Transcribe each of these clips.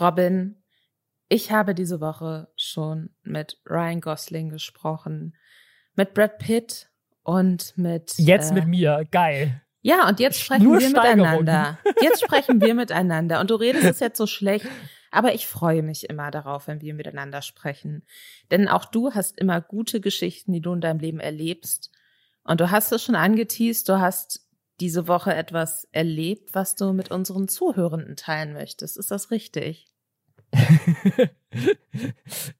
Robin, ich habe diese Woche schon mit Ryan Gosling gesprochen, mit Brad Pitt und mit. Jetzt äh, mit mir, geil. Ja, und jetzt sprechen Nur wir miteinander. Jetzt sprechen wir miteinander. Und du redest es jetzt so schlecht. Aber ich freue mich immer darauf, wenn wir miteinander sprechen. Denn auch du hast immer gute Geschichten, die du in deinem Leben erlebst. Und du hast es schon angeteased, du hast diese Woche etwas erlebt, was du mit unseren Zuhörenden teilen möchtest. Ist das richtig?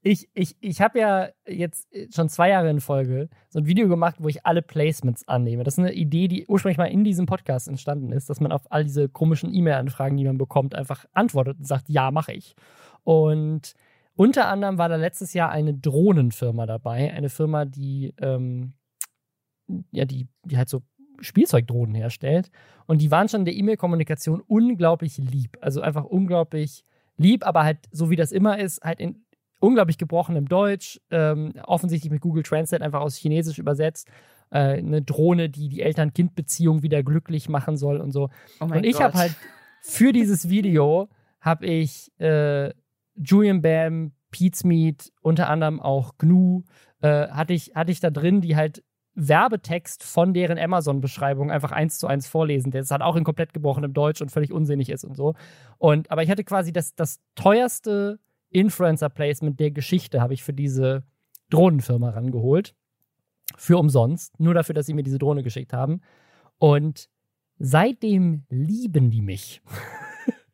ich ich, ich habe ja jetzt schon zwei Jahre in Folge so ein Video gemacht, wo ich alle Placements annehme. Das ist eine Idee, die ursprünglich mal in diesem Podcast entstanden ist, dass man auf all diese komischen E-Mail-Anfragen, die man bekommt, einfach antwortet und sagt, ja, mache ich. Und unter anderem war da letztes Jahr eine Drohnenfirma dabei, eine Firma, die ähm, ja, die, die halt so Spielzeugdrohnen herstellt. Und die waren schon in der E-Mail-Kommunikation unglaublich lieb. Also einfach unglaublich lieb, aber halt, so wie das immer ist, halt in unglaublich gebrochenem Deutsch, ähm, offensichtlich mit Google Translate einfach aus Chinesisch übersetzt. Äh, eine Drohne, die die Eltern-Kind-Beziehung wieder glücklich machen soll und so. Oh und ich habe halt für dieses Video habe ich äh, Julian Bam, Pete's Meat, unter anderem auch Gnu, äh, hatte ich hatte ich da drin, die halt Werbetext von deren Amazon-Beschreibung einfach eins zu eins vorlesen, der halt auch in komplett gebrochenem Deutsch und völlig unsinnig ist und so. Und, aber ich hatte quasi das, das teuerste Influencer-Placement der Geschichte, habe ich für diese Drohnenfirma rangeholt. Für umsonst. Nur dafür, dass sie mir diese Drohne geschickt haben. Und seitdem lieben die mich.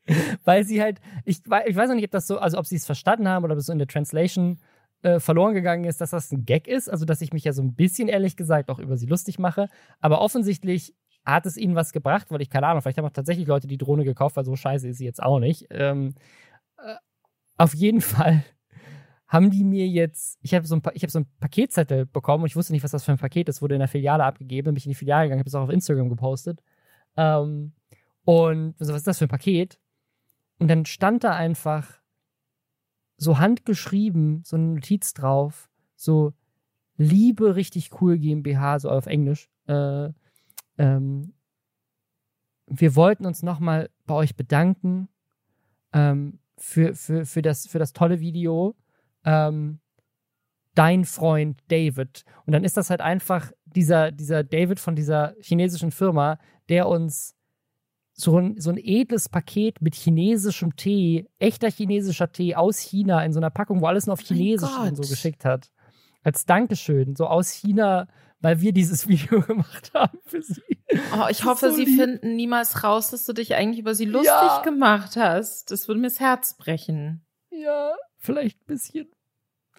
Weil sie halt, ich, ich weiß noch nicht, ob das so, also ob sie es verstanden haben oder ob es so in der Translation äh, verloren gegangen ist, dass das ein Gag ist. Also, dass ich mich ja so ein bisschen, ehrlich gesagt, auch über sie lustig mache. Aber offensichtlich hat es ihnen was gebracht, weil ich keine Ahnung, vielleicht haben auch tatsächlich Leute die Drohne gekauft, weil so scheiße ist sie jetzt auch nicht. Ähm, äh, auf jeden Fall haben die mir jetzt, ich habe so, ein, hab so ein Paketzettel bekommen und ich wusste nicht, was das für ein Paket ist, wurde in der Filiale abgegeben, bin ich in die Filiale gegangen, habe es auch auf Instagram gepostet. Ähm, und was ist das für ein Paket? Und dann stand da einfach so handgeschrieben, so eine Notiz drauf, so Liebe richtig cool GmbH, so auf Englisch. Äh, ähm, wir wollten uns nochmal bei euch bedanken ähm, für, für, für, das, für das tolle Video. Ähm, dein Freund David. Und dann ist das halt einfach dieser, dieser David von dieser chinesischen Firma, der uns so ein, so ein edles Paket mit chinesischem Tee, echter chinesischer Tee aus China in so einer Packung, wo alles nur auf Chinesisch und so geschickt hat. Als Dankeschön, so aus China, weil wir dieses Video gemacht haben für sie. Oh, ich hoffe, so sie lieb. finden niemals raus, dass du dich eigentlich über sie lustig ja. gemacht hast. Das würde mir das Herz brechen. Ja, vielleicht ein bisschen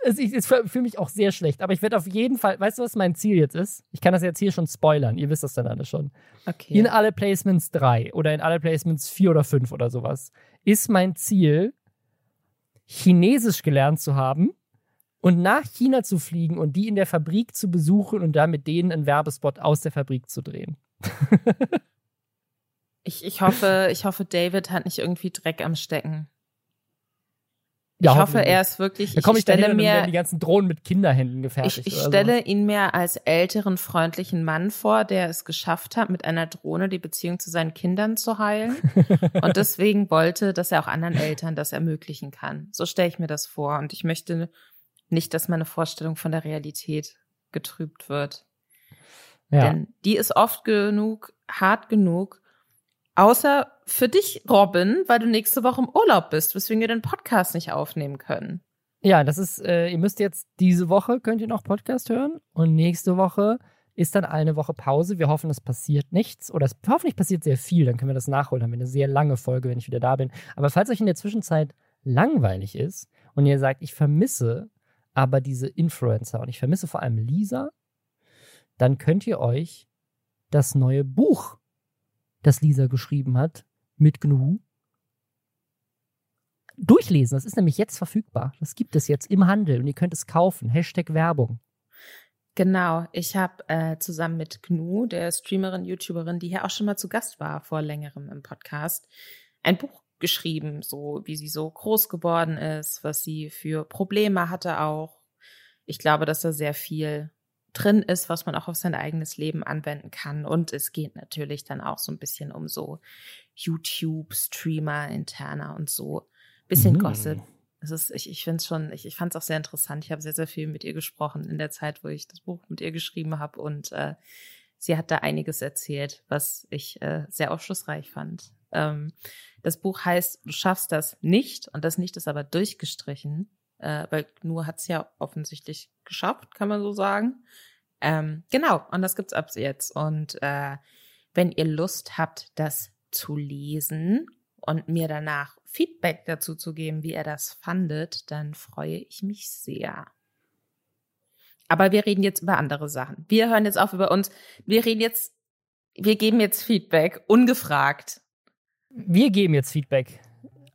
es ist für, mich auch sehr schlecht, aber ich werde auf jeden Fall, weißt du, was mein Ziel jetzt ist? Ich kann das jetzt hier schon spoilern, ihr wisst das dann alle schon. Okay. In alle Placements 3 oder in alle Placements 4 oder 5 oder sowas ist mein Ziel, Chinesisch gelernt zu haben und nach China zu fliegen und die in der Fabrik zu besuchen und da mit denen einen Werbespot aus der Fabrik zu drehen. ich, ich, hoffe, ich hoffe, David hat nicht irgendwie Dreck am Stecken. Ja, ich hoffe, er ist wirklich. Da komme ich, ich stelle mir die ganzen Drohnen mit Kinderhänden gefertigt. Ich, ich stelle so. ihn mir als älteren freundlichen Mann vor, der es geschafft hat, mit einer Drohne die Beziehung zu seinen Kindern zu heilen und deswegen wollte, dass er auch anderen Eltern das ermöglichen kann. So stelle ich mir das vor und ich möchte nicht, dass meine Vorstellung von der Realität getrübt wird. Ja. Denn die ist oft genug, hart genug Außer für dich, Robin, weil du nächste Woche im Urlaub bist, weswegen wir den Podcast nicht aufnehmen können. Ja, das ist, äh, ihr müsst jetzt diese Woche könnt ihr noch Podcast hören und nächste Woche ist dann eine Woche Pause. Wir hoffen, es passiert nichts oder es hoffentlich passiert sehr viel, dann können wir das nachholen. Dann haben wir eine sehr lange Folge, wenn ich wieder da bin. Aber falls euch in der Zwischenzeit langweilig ist und ihr sagt, ich vermisse aber diese Influencer und ich vermisse vor allem Lisa, dann könnt ihr euch das neue Buch das Lisa geschrieben hat, mit GNU, durchlesen. Das ist nämlich jetzt verfügbar. Das gibt es jetzt im Handel und ihr könnt es kaufen. Hashtag Werbung. Genau, ich habe äh, zusammen mit Gnu, der Streamerin, YouTuberin, die hier auch schon mal zu Gast war vor längerem im Podcast, ein Buch geschrieben, so wie sie so groß geworden ist, was sie für Probleme hatte auch. Ich glaube, dass da sehr viel drin ist, was man auch auf sein eigenes Leben anwenden kann. Und es geht natürlich dann auch so ein bisschen um so YouTube-Streamer interner und so. Bisschen mhm. Gossip. Es ist, ich, ich finde es schon, ich, ich fand es auch sehr interessant. Ich habe sehr, sehr viel mit ihr gesprochen in der Zeit, wo ich das Buch mit ihr geschrieben habe. Und äh, sie hat da einiges erzählt, was ich äh, sehr aufschlussreich fand. Ähm, das Buch heißt, du schaffst das nicht, und das nicht ist aber durchgestrichen, äh, weil nur hat es ja offensichtlich geschafft, kann man so sagen. Ähm, genau, und das gibt's ab jetzt. Und äh, wenn ihr Lust habt, das zu lesen und mir danach Feedback dazu zu geben, wie ihr das fandet, dann freue ich mich sehr. Aber wir reden jetzt über andere Sachen. Wir hören jetzt auf über uns. Wir reden jetzt, wir geben jetzt Feedback, ungefragt. Wir geben jetzt Feedback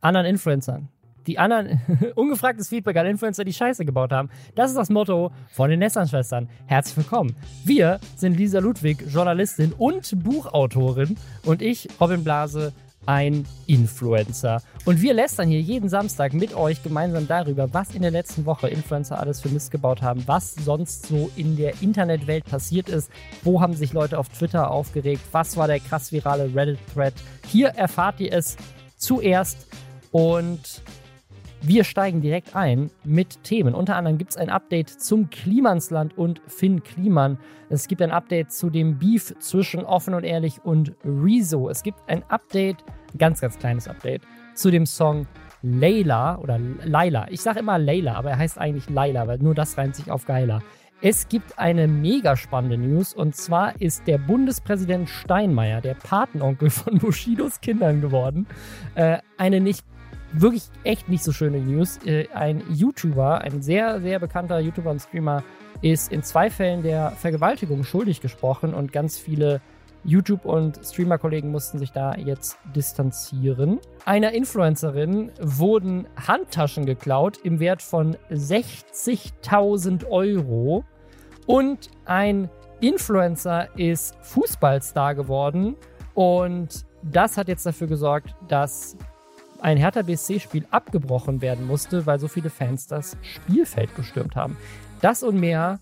anderen Influencern. Die anderen, ungefragtes Feedback an Influencer, die Scheiße gebaut haben. Das ist das Motto von den Nessern-Schwestern. Herzlich willkommen. Wir sind Lisa Ludwig, Journalistin und Buchautorin und ich, Robin Blase, ein Influencer. Und wir lästern hier jeden Samstag mit euch gemeinsam darüber, was in der letzten Woche Influencer alles für Mist gebaut haben, was sonst so in der Internetwelt passiert ist, wo haben sich Leute auf Twitter aufgeregt, was war der krass virale Reddit-Thread. Hier erfahrt ihr es zuerst und wir steigen direkt ein mit Themen. Unter anderem gibt es ein Update zum Klimansland und Finn Kliman. Es gibt ein Update zu dem Beef zwischen Offen und Ehrlich und Rezo. Es gibt ein Update, ganz, ganz kleines Update, zu dem Song Layla oder Laila. Ich sage immer Layla, aber er heißt eigentlich Laila, weil nur das reimt sich auf geiler. Es gibt eine mega spannende News und zwar ist der Bundespräsident Steinmeier, der Patenonkel von Bushidos Kindern geworden. Äh, eine nicht wirklich echt nicht so schöne News. Äh, ein YouTuber, ein sehr, sehr bekannter YouTuber und Streamer, ist in zwei Fällen der Vergewaltigung schuldig gesprochen und ganz viele YouTube- und Streamer-Kollegen mussten sich da jetzt distanzieren. Einer Influencerin wurden Handtaschen geklaut im Wert von 60.000 Euro und ein Influencer ist Fußballstar geworden und das hat jetzt dafür gesorgt, dass ein Hertha BSC-Spiel abgebrochen werden musste, weil so viele Fans das Spielfeld gestürmt haben. Das und mehr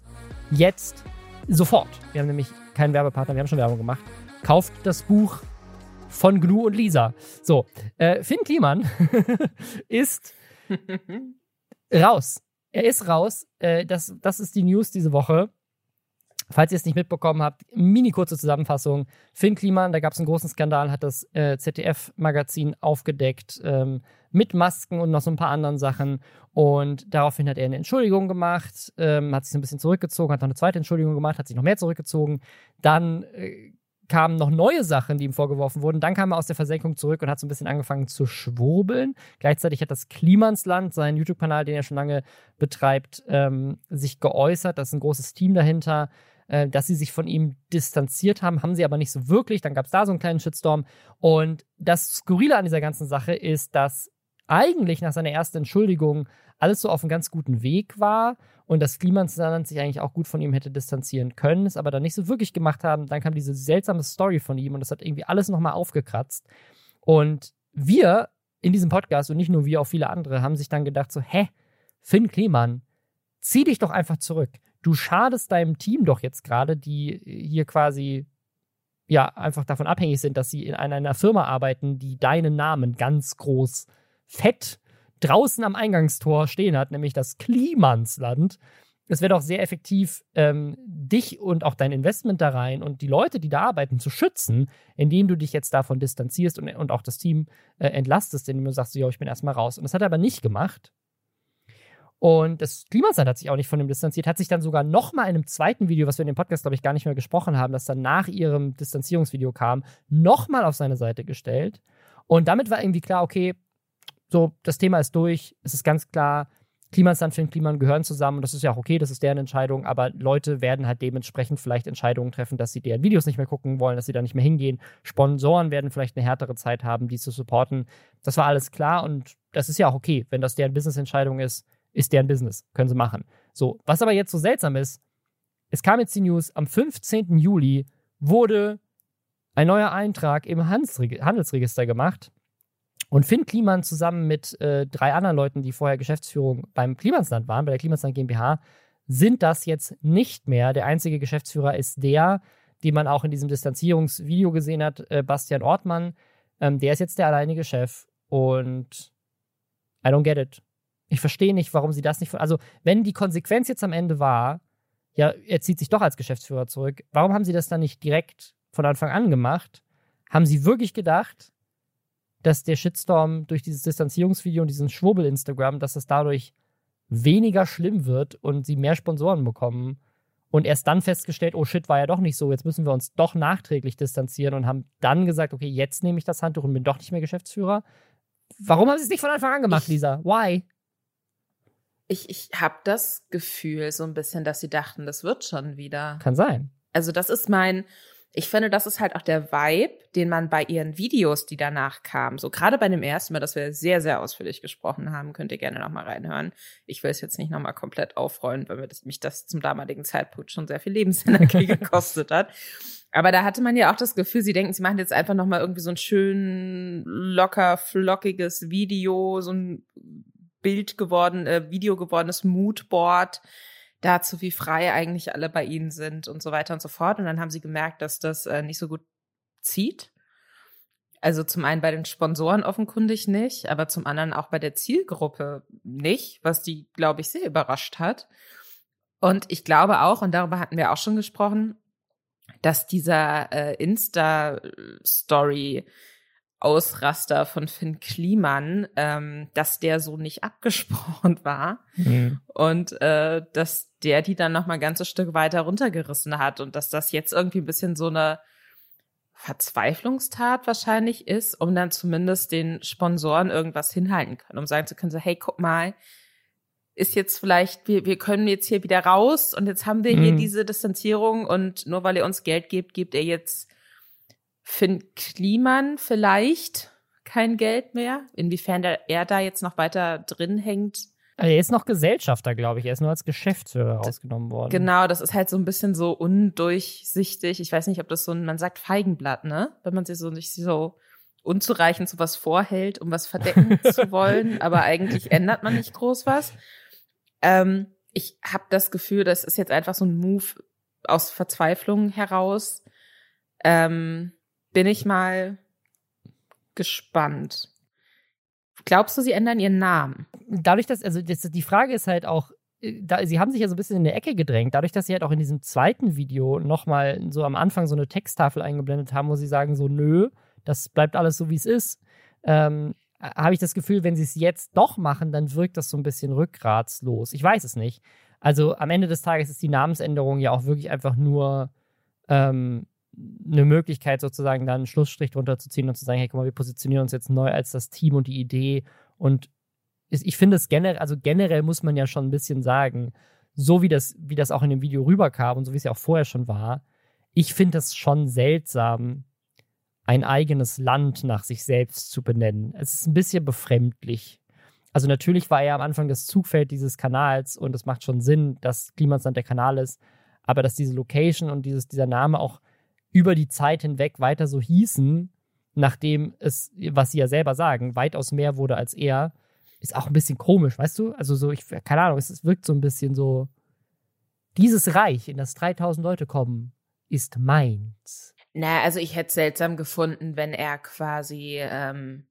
jetzt sofort. Wir haben nämlich keinen Werbepartner, wir haben schon Werbung gemacht. Kauft das Buch von Gnu und Lisa. So, äh, Finn Kliman ist raus. Er ist raus. Äh, das, das ist die News diese Woche. Falls ihr es nicht mitbekommen habt, mini kurze Zusammenfassung. Finn Kliman, da gab es einen großen Skandal, hat das äh, ZDF-Magazin aufgedeckt ähm, mit Masken und noch so ein paar anderen Sachen. Und daraufhin hat er eine Entschuldigung gemacht, ähm, hat sich ein bisschen zurückgezogen, hat noch eine zweite Entschuldigung gemacht, hat sich noch mehr zurückgezogen. Dann äh, kamen noch neue Sachen, die ihm vorgeworfen wurden. Dann kam er aus der Versenkung zurück und hat so ein bisschen angefangen zu schwurbeln. Gleichzeitig hat das Klimansland, sein YouTube-Kanal, den er schon lange betreibt, ähm, sich geäußert. Da ist ein großes Team dahinter äh, dass sie sich von ihm distanziert haben, haben sie aber nicht so wirklich. Dann gab es da so einen kleinen Shitstorm. Und das Skurrile an dieser ganzen Sache ist, dass eigentlich nach seiner ersten Entschuldigung alles so auf einem ganz guten Weg war und das Klimansland sich eigentlich auch gut von ihm hätte distanzieren können, es aber dann nicht so wirklich gemacht haben. Dann kam diese seltsame Story von ihm und das hat irgendwie alles nochmal aufgekratzt. Und wir in diesem Podcast und nicht nur wir, auch viele andere, haben sich dann gedacht so, hä, Finn Kliman, zieh dich doch einfach zurück du schadest deinem Team doch jetzt gerade, die hier quasi ja einfach davon abhängig sind, dass sie in einer Firma arbeiten, die deinen Namen ganz groß fett draußen am Eingangstor stehen hat, nämlich das Klimansland. Es wäre doch sehr effektiv, ähm, dich und auch dein Investment da rein und die Leute, die da arbeiten, zu schützen, indem du dich jetzt davon distanzierst und, und auch das Team äh, entlastest, indem du sagst, ja, ich bin erstmal raus. Und das hat er aber nicht gemacht. Und das Klimastand hat sich auch nicht von ihm distanziert, hat sich dann sogar nochmal in einem zweiten Video, was wir in dem Podcast, glaube ich, gar nicht mehr gesprochen haben, das dann nach ihrem Distanzierungsvideo kam, nochmal auf seine Seite gestellt. Und damit war irgendwie klar, okay, so, das Thema ist durch, es ist ganz klar, Klimastand und Kliman gehören zusammen und das ist ja auch okay, das ist deren Entscheidung, aber Leute werden halt dementsprechend vielleicht Entscheidungen treffen, dass sie deren Videos nicht mehr gucken wollen, dass sie da nicht mehr hingehen. Sponsoren werden vielleicht eine härtere Zeit haben, die zu supporten. Das war alles klar und das ist ja auch okay, wenn das deren Business-Entscheidung ist ist deren Business. Können sie machen. So, was aber jetzt so seltsam ist, es kam jetzt die News, am 15. Juli wurde ein neuer Eintrag im Handelsregister gemacht. Und Finn Kliman zusammen mit äh, drei anderen Leuten, die vorher Geschäftsführung beim Klimansland waren, bei der Klimansland GmbH, sind das jetzt nicht mehr. Der einzige Geschäftsführer ist der, den man auch in diesem Distanzierungsvideo gesehen hat, äh, Bastian Ortmann. Ähm, der ist jetzt der alleinige Chef. Und I don't get it. Ich verstehe nicht, warum sie das nicht. Also, wenn die Konsequenz jetzt am Ende war, ja, er zieht sich doch als Geschäftsführer zurück, warum haben sie das dann nicht direkt von Anfang an gemacht? Haben sie wirklich gedacht, dass der Shitstorm durch dieses Distanzierungsvideo und diesen Schwurbel-Instagram, dass das dadurch weniger schlimm wird und sie mehr Sponsoren bekommen? Und erst dann festgestellt, oh shit, war ja doch nicht so, jetzt müssen wir uns doch nachträglich distanzieren und haben dann gesagt, okay, jetzt nehme ich das Handtuch und bin doch nicht mehr Geschäftsführer. Warum haben sie es nicht von Anfang an gemacht, ich, Lisa? Why? Ich, ich habe das Gefühl so ein bisschen, dass sie dachten, das wird schon wieder. Kann sein. Also das ist mein, ich finde, das ist halt auch der Vibe, den man bei ihren Videos, die danach kamen, so gerade bei dem ersten Mal, dass wir sehr, sehr ausführlich gesprochen haben, könnt ihr gerne nochmal reinhören. Ich will es jetzt nicht nochmal komplett aufrollen, weil mich das zum damaligen Zeitpunkt schon sehr viel Lebensenergie gekostet hat. Aber da hatte man ja auch das Gefühl, sie denken, sie machen jetzt einfach nochmal irgendwie so ein schön locker, flockiges Video, so ein Bild geworden, äh, Video gewordenes Moodboard dazu, wie frei eigentlich alle bei ihnen sind und so weiter und so fort. Und dann haben sie gemerkt, dass das äh, nicht so gut zieht. Also zum einen bei den Sponsoren offenkundig nicht, aber zum anderen auch bei der Zielgruppe nicht, was die, glaube ich, sehr überrascht hat. Und ich glaube auch, und darüber hatten wir auch schon gesprochen, dass dieser äh, Insta-Story Ausraster von Finn Kliman, ähm, dass der so nicht abgesprochen war mhm. und äh, dass der die dann noch mal ein ganzes Stück weiter runtergerissen hat und dass das jetzt irgendwie ein bisschen so eine Verzweiflungstat wahrscheinlich ist, um dann zumindest den Sponsoren irgendwas hinhalten können, um sagen zu können, so hey, guck mal, ist jetzt vielleicht, wir, wir können jetzt hier wieder raus und jetzt haben wir mhm. hier diese Distanzierung und nur weil ihr uns Geld gebt, gibt ihr jetzt Finn Kliman vielleicht kein Geld mehr. Inwiefern der, er da jetzt noch weiter drin hängt. Er ist noch Gesellschafter, glaube ich. Er ist nur als Geschäftsführer rausgenommen worden. Genau, das ist halt so ein bisschen so undurchsichtig. Ich weiß nicht, ob das so ein, man sagt Feigenblatt, ne? Wenn man sich so sich so unzureichend so was vorhält, um was verdecken zu wollen, aber eigentlich ändert man nicht groß was. Ähm, ich habe das Gefühl, das ist jetzt einfach so ein Move aus Verzweiflung heraus. Ähm, bin ich mal gespannt. Glaubst du, sie ändern ihren Namen? Dadurch, dass, also das, die Frage ist halt auch, äh, da, sie haben sich ja so ein bisschen in der Ecke gedrängt, dadurch, dass sie halt auch in diesem zweiten Video nochmal so am Anfang so eine Texttafel eingeblendet haben, wo sie sagen so, nö, das bleibt alles so, wie es ist. Ähm, habe ich das Gefühl, wenn sie es jetzt doch machen, dann wirkt das so ein bisschen rückgratslos. Ich weiß es nicht. Also am Ende des Tages ist die Namensänderung ja auch wirklich einfach nur ähm, eine Möglichkeit, sozusagen dann einen Schlussstrich drunter zu ziehen und zu sagen, hey, guck mal, wir positionieren uns jetzt neu als das Team und die Idee. Und ich finde es generell, also generell muss man ja schon ein bisschen sagen, so wie das, wie das auch in dem Video rüberkam und so wie es ja auch vorher schon war, ich finde es schon seltsam, ein eigenes Land nach sich selbst zu benennen. Es ist ein bisschen befremdlich. Also natürlich war er am Anfang das Zugfeld dieses Kanals und es macht schon Sinn, dass Klimasland der Kanal ist, aber dass diese Location und dieses, dieser Name auch über die Zeit hinweg weiter so hießen, nachdem es, was sie ja selber sagen, weitaus mehr wurde als er, ist auch ein bisschen komisch, weißt du? Also so, ich, keine Ahnung, es, wirkt so ein bisschen so, dieses Reich, in das 3000 Leute kommen, ist meins. Na, also ich hätte es seltsam gefunden, wenn er quasi, ähm,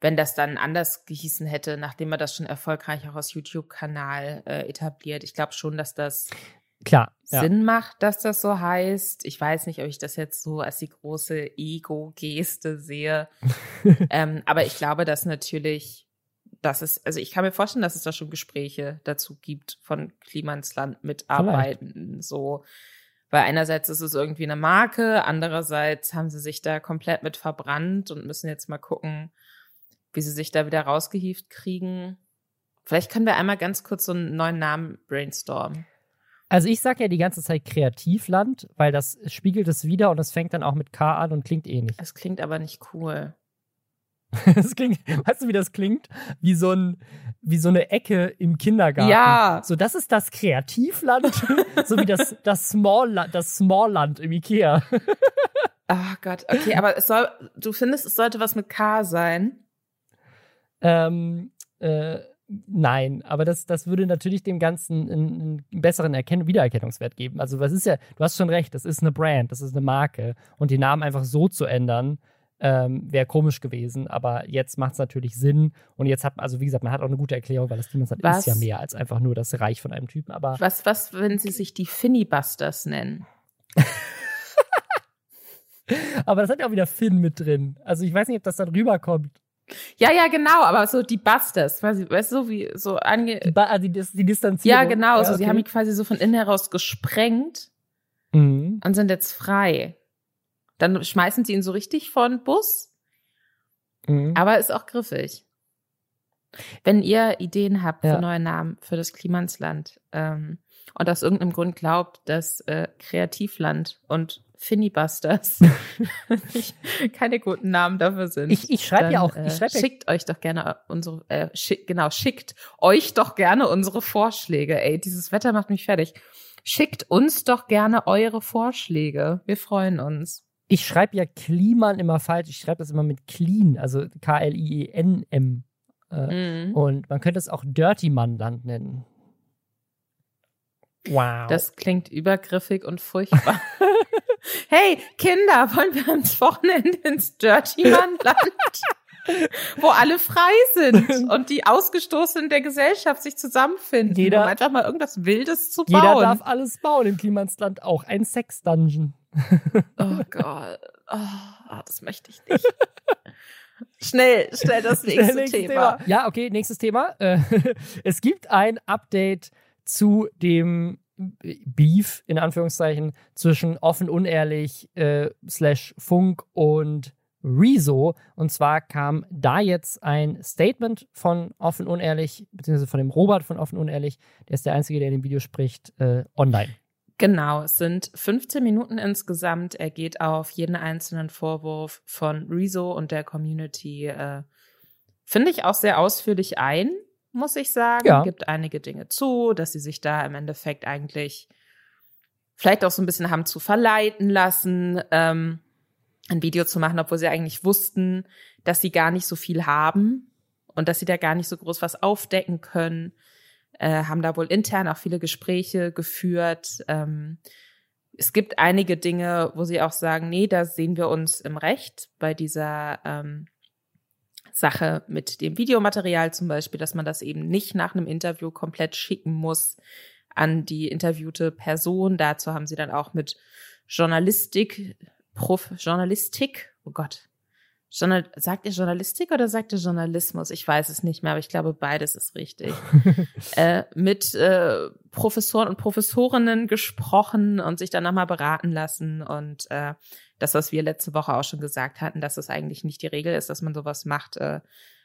wenn das dann anders gehießen hätte, nachdem er das schon erfolgreich auch aus YouTube-Kanal äh, etabliert. Ich glaube schon, dass das Klar, Sinn ja. macht, dass das so heißt. Ich weiß nicht, ob ich das jetzt so als die große Ego-Geste sehe. ähm, aber ich glaube, dass natürlich, dass es, also ich kann mir vorstellen, dass es da schon Gespräche dazu gibt von Klimansland mitarbeiten. So, weil einerseits ist es irgendwie eine Marke, andererseits haben sie sich da komplett mit verbrannt und müssen jetzt mal gucken, wie sie sich da wieder rausgehieft kriegen. Vielleicht können wir einmal ganz kurz so einen neuen Namen brainstormen. Also ich sage ja die ganze Zeit Kreativland, weil das spiegelt es wieder und es fängt dann auch mit K an und klingt ähnlich. Es klingt aber nicht cool. Es klingt, weißt du, wie das klingt? Wie so, ein, wie so eine Ecke im Kindergarten. Ja. So, das ist das Kreativland, so wie das, das Smallland, das Smallland im Ikea. Ach oh Gott, okay, aber es soll, du findest, es sollte was mit K sein? Ähm, äh, Nein, aber das, das würde natürlich dem Ganzen einen, einen besseren Erken Wiedererkennungswert geben. Also, was ist ja, du hast schon recht, das ist eine Brand, das ist eine Marke. Und die Namen einfach so zu ändern, ähm, wäre komisch gewesen. Aber jetzt macht es natürlich Sinn. Und jetzt hat, also wie gesagt, man hat auch eine gute Erklärung, weil das Klimansland Was? ist ja mehr als einfach nur das Reich von einem Typen. Aber Was, was, wenn sie sich die Finnibusters nennen? Aber das hat ja auch wieder Finn mit drin. Also ich weiß nicht, ob das dann rüberkommt. Ja, ja, genau, aber so die Busters, weißt du, weißt du, wie so ange. Die, ba also die, die Distanzierung. Ja, genau, so, sie okay. haben die quasi so von innen heraus gesprengt Mhm. und sind jetzt frei. Dann schmeißen sie ihn so richtig vor den Bus, Mhm. aber ist auch griffig. Wenn ihr Ideen habt Ja. für neue Namen für das Klimansland ähm, und aus irgendeinem Grund glaubt, dass äh, Kreativland und Finnibusters nicht- keine guten Namen dafür sind. Ich, ich schreibe ja auch, äh, ich schreibe ja, schickt euch doch gerne unsere, äh, schick, genau, schickt euch doch gerne unsere Vorschläge. Ey, dieses Wetter macht mich fertig. Schickt uns doch gerne eure Vorschläge. Wir freuen uns. ich schreibe ja Kliman immer falsch. Ich schreibe das immer mit Clean, also K-L-I-E-N-M. Äh, Mhm. Und man könnte es auch Dirty Manland nennen. Wow. Das klingt übergriffig und furchtbar. hey, Kinder, wollen wir am Wochenende ins Dirty Manland? Wo alle frei sind und die Ausgestoßenen der Gesellschaft sich zusammenfinden, Jeder- um einfach mal irgendwas Wildes zu Jeder bauen. darf alles bauen im Klimansland, auch ein Sex-Dungeon. Oh Gott. Oh, das möchte ich nicht. Schnell, schnell das nächste, Nächstes Thema. Ja, okay, nächstes Thema. Äh, es gibt ein Update zu dem Beef, in Anführungszeichen, zwischen offen unehrlich äh, slash Funk und Rezo. Und zwar kam da jetzt ein Statement von offen unehrlich, beziehungsweise von dem Robert von offen unehrlich, der ist der Einzige, der in dem Video spricht, äh, online. Genau, es sind 15 Minuten insgesamt. Er geht auf jeden einzelnen Vorwurf von Rezo und der Community, äh, finde ich, auch sehr ausführlich ein, muss ich sagen. Ja. Gibt einige Dinge zu, dass sie sich da im Endeffekt eigentlich vielleicht auch so ein bisschen haben zu verleiten lassen, ähm, ein Video zu machen, obwohl sie eigentlich wussten, dass sie gar nicht so viel haben und dass sie da gar nicht so groß was aufdecken können äh, haben da wohl intern auch viele Gespräche geführt. Ähm, es gibt einige Dinge, wo sie auch sagen, nee, da sehen wir uns im Recht bei dieser ähm, Sache mit dem Videomaterial zum Beispiel, dass man das eben nicht nach einem Interview komplett schicken muss an die interviewte Person. Dazu haben sie dann auch mit Journalistik, Prof, Journalistik, oh Gott, Journal, sagt ihr Journalistik oder sagt ihr Journalismus? Ich weiß es nicht mehr, aber ich glaube, beides ist richtig. äh, mit äh, Professoren und Professorinnen gesprochen und sich dann nochmal beraten lassen. Und äh, das, was wir letzte Woche auch schon gesagt hatten, dass es eigentlich nicht die Regel ist, dass man sowas macht, äh,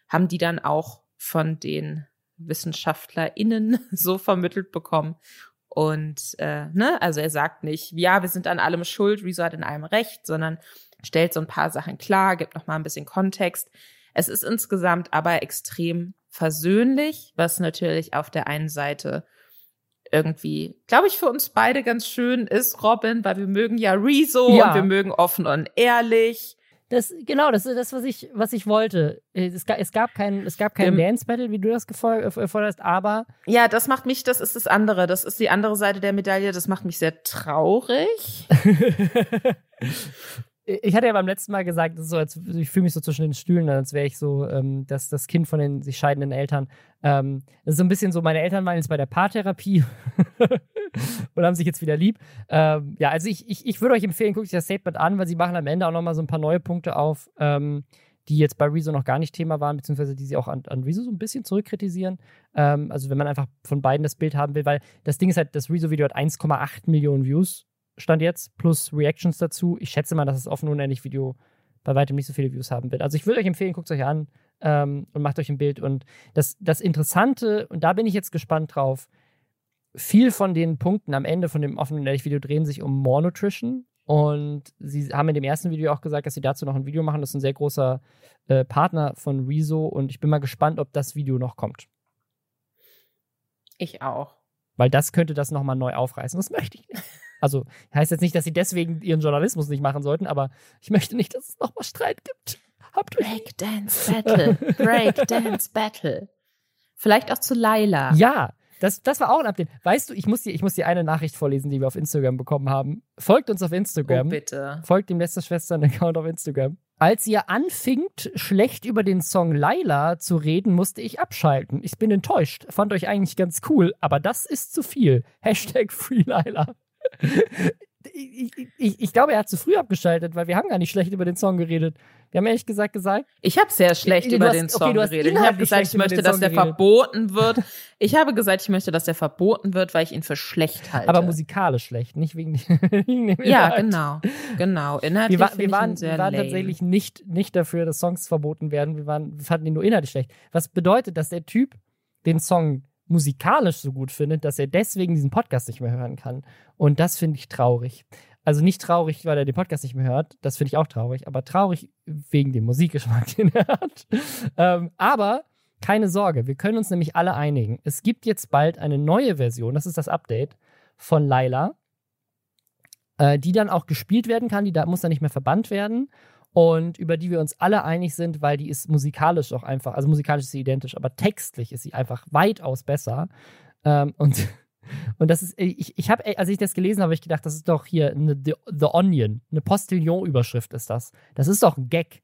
haben die dann auch von den WissenschaftlerInnen so vermittelt bekommen. Und äh, ne, also er sagt nicht, ja, wir sind an allem schuld, Rezo hat in allem recht, sondern stellt so ein paar Sachen klar, gibt noch mal ein bisschen Kontext. Es ist insgesamt aber extrem versöhnlich, was natürlich auf der einen Seite irgendwie, glaube ich, für uns beide ganz schön ist, Robin, weil wir mögen ja Rezo Ja. und wir mögen offen und ehrlich. Das, genau, das ist das, was ich, was ich wollte. Es gab, es gab kein, es gab kein Im- Dance Battle, wie du das gefol- äh, aber Ja, das macht mich, das ist das andere, das ist die andere Seite der Medaille, das macht mich sehr traurig. ich hatte ja beim letzten Mal gesagt, so, als, ich fühle mich so zwischen den Stühlen, als wäre ich so ähm, das, das Kind von den sich scheidenden Eltern. Ähm, das ist so ein bisschen so, meine Eltern waren jetzt bei der Paartherapie und haben sich jetzt wieder lieb. Ähm, ja, also ich, ich, ich würde euch empfehlen, guckt euch das Statement an, weil sie machen am Ende auch nochmal so ein paar neue Punkte auf, ähm, die jetzt bei Rezo noch gar nicht Thema waren, beziehungsweise die sie auch an, an Rezo so ein bisschen zurückkritisieren. Ähm, also wenn man einfach von beiden das Bild haben will, weil das Ding ist halt, das Rezo-Video hat 1,8 Millionen Views, stand jetzt, plus Reactions dazu. Ich schätze mal, dass das offen unendlich Video bei weitem nicht so viele Views haben wird. Also ich würde euch empfehlen, guckt es euch an ähm, und macht euch ein Bild. Und das, das Interessante, und da bin ich jetzt gespannt drauf, viel von den Punkten am Ende von dem offenen Video drehen sich um More Nutrition. Und sie haben in dem ersten Video auch gesagt, dass sie dazu noch ein Video machen. Das ist ein sehr großer äh, Partner von Rezo. Und ich bin mal gespannt, ob das Video noch kommt. Ich auch. Weil das könnte das nochmal neu aufreißen. Das möchte ich nicht. Also heißt jetzt nicht, dass sie deswegen ihren Journalismus nicht machen sollten, aber ich möchte nicht, dass es nochmal Streit gibt. Habt Breakdance Battle. Breakdance Battle. Vielleicht auch zu Laila. Ja, das, das war auch ein Update. Weißt du, ich muss, dir, ich muss dir eine Nachricht vorlesen, die wir auf Instagram bekommen haben. Folgt uns auf Oh, Instagram. bitte. Folgt dem Lester Schwestern-Account auf Instagram. Als ihr anfingt, schlecht über den Song Laila zu reden, musste ich abschalten. Ich bin enttäuscht. Fand euch eigentlich ganz cool, aber das ist zu viel. Hashtag Free Laila. ich, ich, ich, glaube, er hat zu früh abgeschaltet, weil wir haben gar nicht schlecht über den Song geredet. Wir haben ehrlich gesagt gesagt. Ich habe sehr schlecht über hast, den Song okay, geredet. Ich habe gesagt, ich möchte, dass der geredet. verboten wird. Ich habe gesagt, ich möchte, dass der verboten wird, weil ich ihn für schlecht halte. Aber musikalisch schlecht, nicht wegen, wegen dem Ja, genau. Genau. Inhaltlich wir, war, wir waren, wir waren tatsächlich nicht, nicht dafür, dass Songs verboten werden. Wir, waren, wir fanden ihn nur inhaltlich schlecht. Was bedeutet, dass der Typ den Song musikalisch so gut findet, dass er deswegen diesen Podcast nicht mehr hören kann. Und das finde ich traurig. Also nicht traurig, weil er den Podcast nicht mehr hört, das finde ich auch traurig, aber traurig wegen dem Musikgeschmack, den er hat. Ähm, aber keine Sorge, wir können uns nämlich alle einigen. Es gibt jetzt bald eine neue Version, das ist das Update von Laila, äh, die dann auch gespielt werden kann, die da muss dann nicht mehr verbannt werden und über die wir uns alle einig sind, weil die ist musikalisch auch einfach, also musikalisch ist sie identisch, aber textlich ist sie einfach weitaus besser. Ähm, und, und das ist, ich, ich habe, als ich das gelesen habe, ich gedacht, das ist doch hier eine The, The Onion, eine Postillon-Überschrift ist das. Das ist doch ein Gag.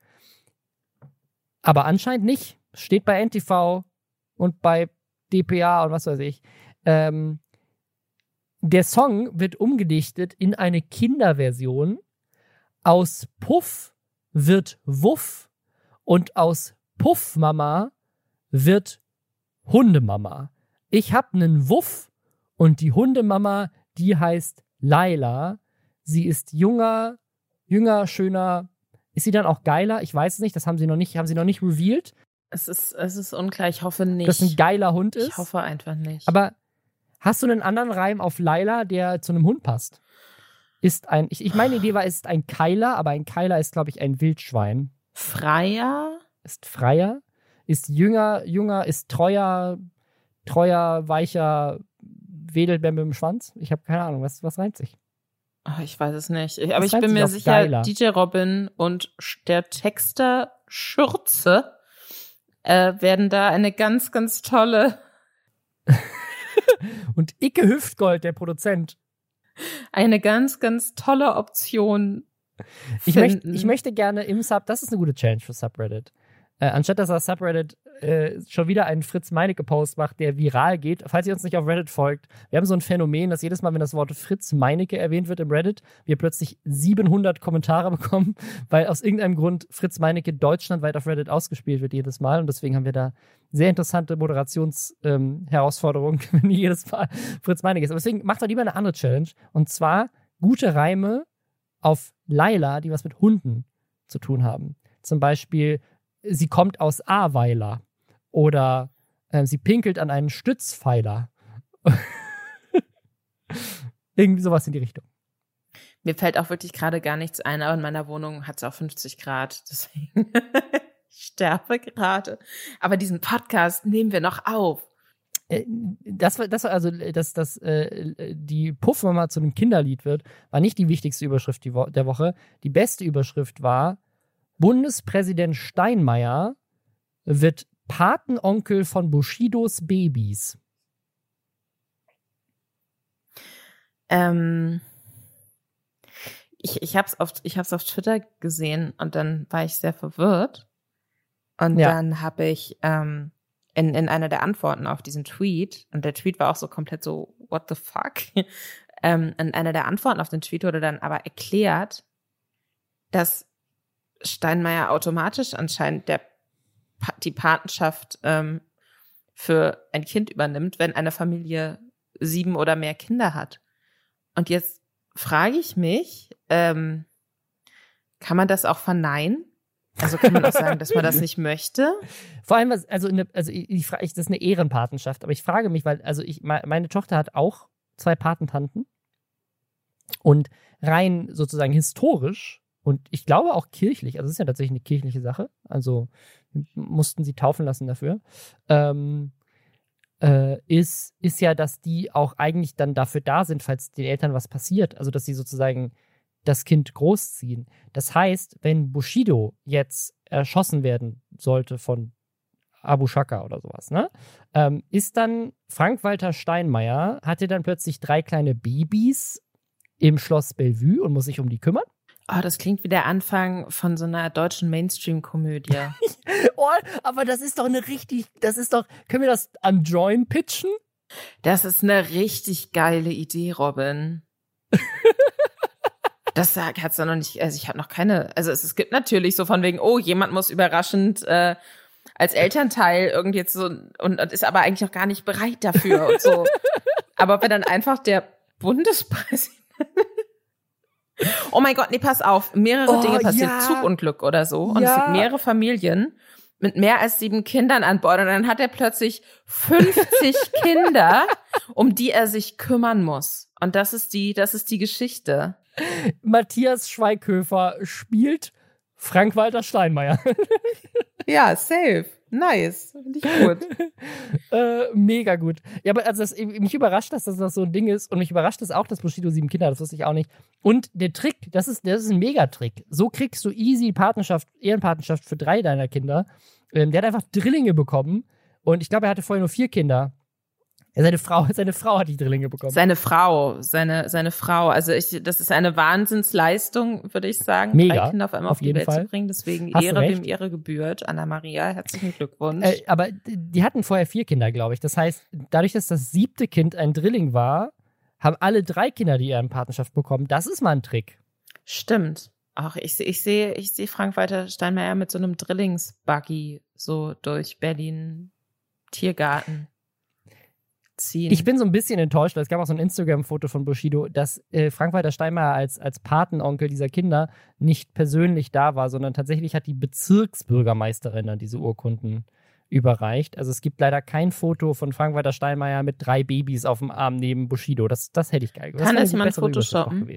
Aber anscheinend nicht. Steht bei NTV und bei DPA und was weiß ich. Ähm, der Song wird umgedichtet in eine Kinderversion aus Puff wird Wuff und aus Puffmama wird Hundemama. Ich habe einen Wuff und die Hundemama, die heißt Laila. Sie ist junger, jünger, schöner. Ist sie dann auch geiler? Ich weiß es nicht. Das haben sie noch nicht, haben sie noch nicht revealed. Es ist, es ist unklar. Ich hoffe nicht. Dass ein geiler Hund ist. Ich hoffe einfach nicht. Aber hast du einen anderen Reim auf Laila, der zu einem Hund passt? Ist ein, ich, ich meine Idee war, es ist ein Keiler, aber ein Keiler ist, glaube ich, ein Wildschwein. Freier? Ist freier, ist jünger, jünger, ist treuer, treuer, weicher, wedelt mit dem Schwanz. Ich habe keine Ahnung, was, was reimt sich? Ach, ich weiß es nicht. Ich, aber ich bin mir sicher, geiler. DJ Robin und der Texter Schürze äh, werden da eine ganz, ganz tolle. und Icke Hüftgold, der Produzent, eine ganz, ganz tolle Option. Ich, möcht, ich möchte gerne im Sub, das ist eine gute Challenge für Subreddit. Äh, anstatt dass das Subreddit äh, schon wieder einen Fritz Meinecke-Post macht, der viral geht, falls ihr uns nicht auf Reddit folgt, wir haben so ein Phänomen, dass jedes Mal, wenn das Wort Fritz Meinecke erwähnt wird im Reddit, wir plötzlich 700 Kommentare bekommen, weil aus irgendeinem Grund Fritz Meinecke deutschlandweit auf Reddit ausgespielt wird jedes Mal und deswegen haben wir da sehr interessante Moderationsherausforderungen, ähm, wenn jedes Mal Fritz Meinecke ist. Aber deswegen macht doch lieber eine andere Challenge und zwar gute Reime auf Laila, die was mit Hunden zu tun haben. Zum Beispiel sie kommt aus Aweiler oder äh, sie pinkelt an einen Stützpfeiler. Irgendwie sowas in die Richtung. Mir fällt auch wirklich gerade gar nichts ein, aber in meiner Wohnung hat es auch 50 Grad, deswegen ich sterbe gerade. Aber diesen Podcast nehmen wir noch auf. Äh, das war, das war also, dass, dass äh, die Puffmama zu einem Kinderlied wird, war nicht die wichtigste Überschrift der Woche. Die beste Überschrift war, Bundespräsident Steinmeier wird Patenonkel von Bushidos Babys. Ähm, ich ich habe es auf, auf Twitter gesehen und dann war ich sehr verwirrt. Und ja. dann habe ich ähm, in, in einer der Antworten auf diesen Tweet, und der Tweet war auch so komplett so, what the fuck? ähm, in einer der Antworten auf den Tweet wurde dann aber erklärt, dass Steinmeier automatisch anscheinend der, die Patenschaft ähm, für ein Kind übernimmt, wenn eine Familie sieben oder mehr Kinder hat. Und jetzt frage ich mich, ähm, kann man das auch verneinen? Also kann man auch sagen, dass man das nicht möchte? Vor allem, also, eine, also ich, ich, das ist eine Ehrenpatenschaft, aber ich frage mich, weil, also ich, meine Tochter hat auch zwei Patentanten und rein sozusagen historisch und ich glaube auch kirchlich, also es ist ja tatsächlich eine kirchliche Sache, also mussten sie taufen lassen dafür, ähm, äh, ist, ist ja, dass die auch eigentlich dann dafür da sind, falls den Eltern was passiert. Also dass sie sozusagen das Kind großziehen. Das heißt, wenn Bushido jetzt erschossen werden sollte von Abu Shaka oder sowas, ne? Ähm, ist dann Frank-Walter Steinmeier, hat er dann plötzlich drei kleine Babys im Schloss Bellevue und muss sich um die kümmern? Oh, das klingt wie der Anfang von so einer deutschen Mainstream-Komödie. oh, aber das ist doch eine richtig, das ist doch, können wir das an Join pitchen? Das ist eine richtig geile Idee, Robin. das hat's da noch nicht, also ich habe noch keine, also es, es, gibt natürlich so von wegen, oh, jemand muss überraschend äh, als Elternteil irgendwie jetzt so und, und ist aber eigentlich noch gar nicht bereit dafür und so. aber wenn dann einfach der Bundespräsident Oh mein Gott, nee, pass auf. Mehrere oh, Dinge passieren. Ja. Zugunglück oder so. Und ja. es sind mehrere Familien mit mehr als sieben Kindern an Bord. Und dann hat er plötzlich 50 Kinder, um die er sich kümmern muss. Und das ist die, das ist die Geschichte. Matthias Schweighöfer spielt Frank-Walter Steinmeier. ja, safe. Nice, finde ich gut. äh, mega gut. Ja, aber also das, mich überrascht, dass das so ein Ding ist und mich überrascht es auch, dass Bushido sieben Kinder hat, das wusste ich auch nicht. Und der Trick, das ist, das ist ein Megatrick. So kriegst du easy Partnerschaft, Ehrenpartnerschaft für drei deiner Kinder. Ähm, der hat einfach Drillinge bekommen und ich glaube, er hatte vorher nur vier Kinder. Ja, seine Frau, seine Frau hat die Drillinge bekommen. Seine Frau, seine, seine Frau. Also ich, das ist eine Wahnsinnsleistung, würde ich sagen, Mega, drei Kinder auf einmal auf, auf die Welt Fall. zu bringen. Deswegen Hast Ehre, wem Ehre gebührt. Anna Maria, herzlichen Glückwunsch. Äh, aber die hatten vorher vier Kinder, glaube ich. Das heißt, dadurch, dass das siebte Kind ein Drilling war, haben alle drei Kinder die ihren Partnerschaft bekommen. Das ist mal ein Trick. Stimmt. Ach, ich, ich sehe, ich sehe Frank-Walter Steinmeier mit so einem Drillingsbuggy so durch Berlin Tiergarten ziehen. Ich bin so ein bisschen enttäuscht, weil es gab auch so ein Instagram-Foto von Bushido, dass äh, Frank-Walter Steinmeier als, als Patenonkel dieser Kinder nicht persönlich da war, sondern tatsächlich hat die Bezirksbürgermeisterin dann diese Urkunden überreicht. Also es gibt leider kein Foto von Frank-Walter Steinmeier mit drei Babys auf dem Arm neben Bushido. Das, das hätte ich geil gewesen. Kann das jemand photoshoppen?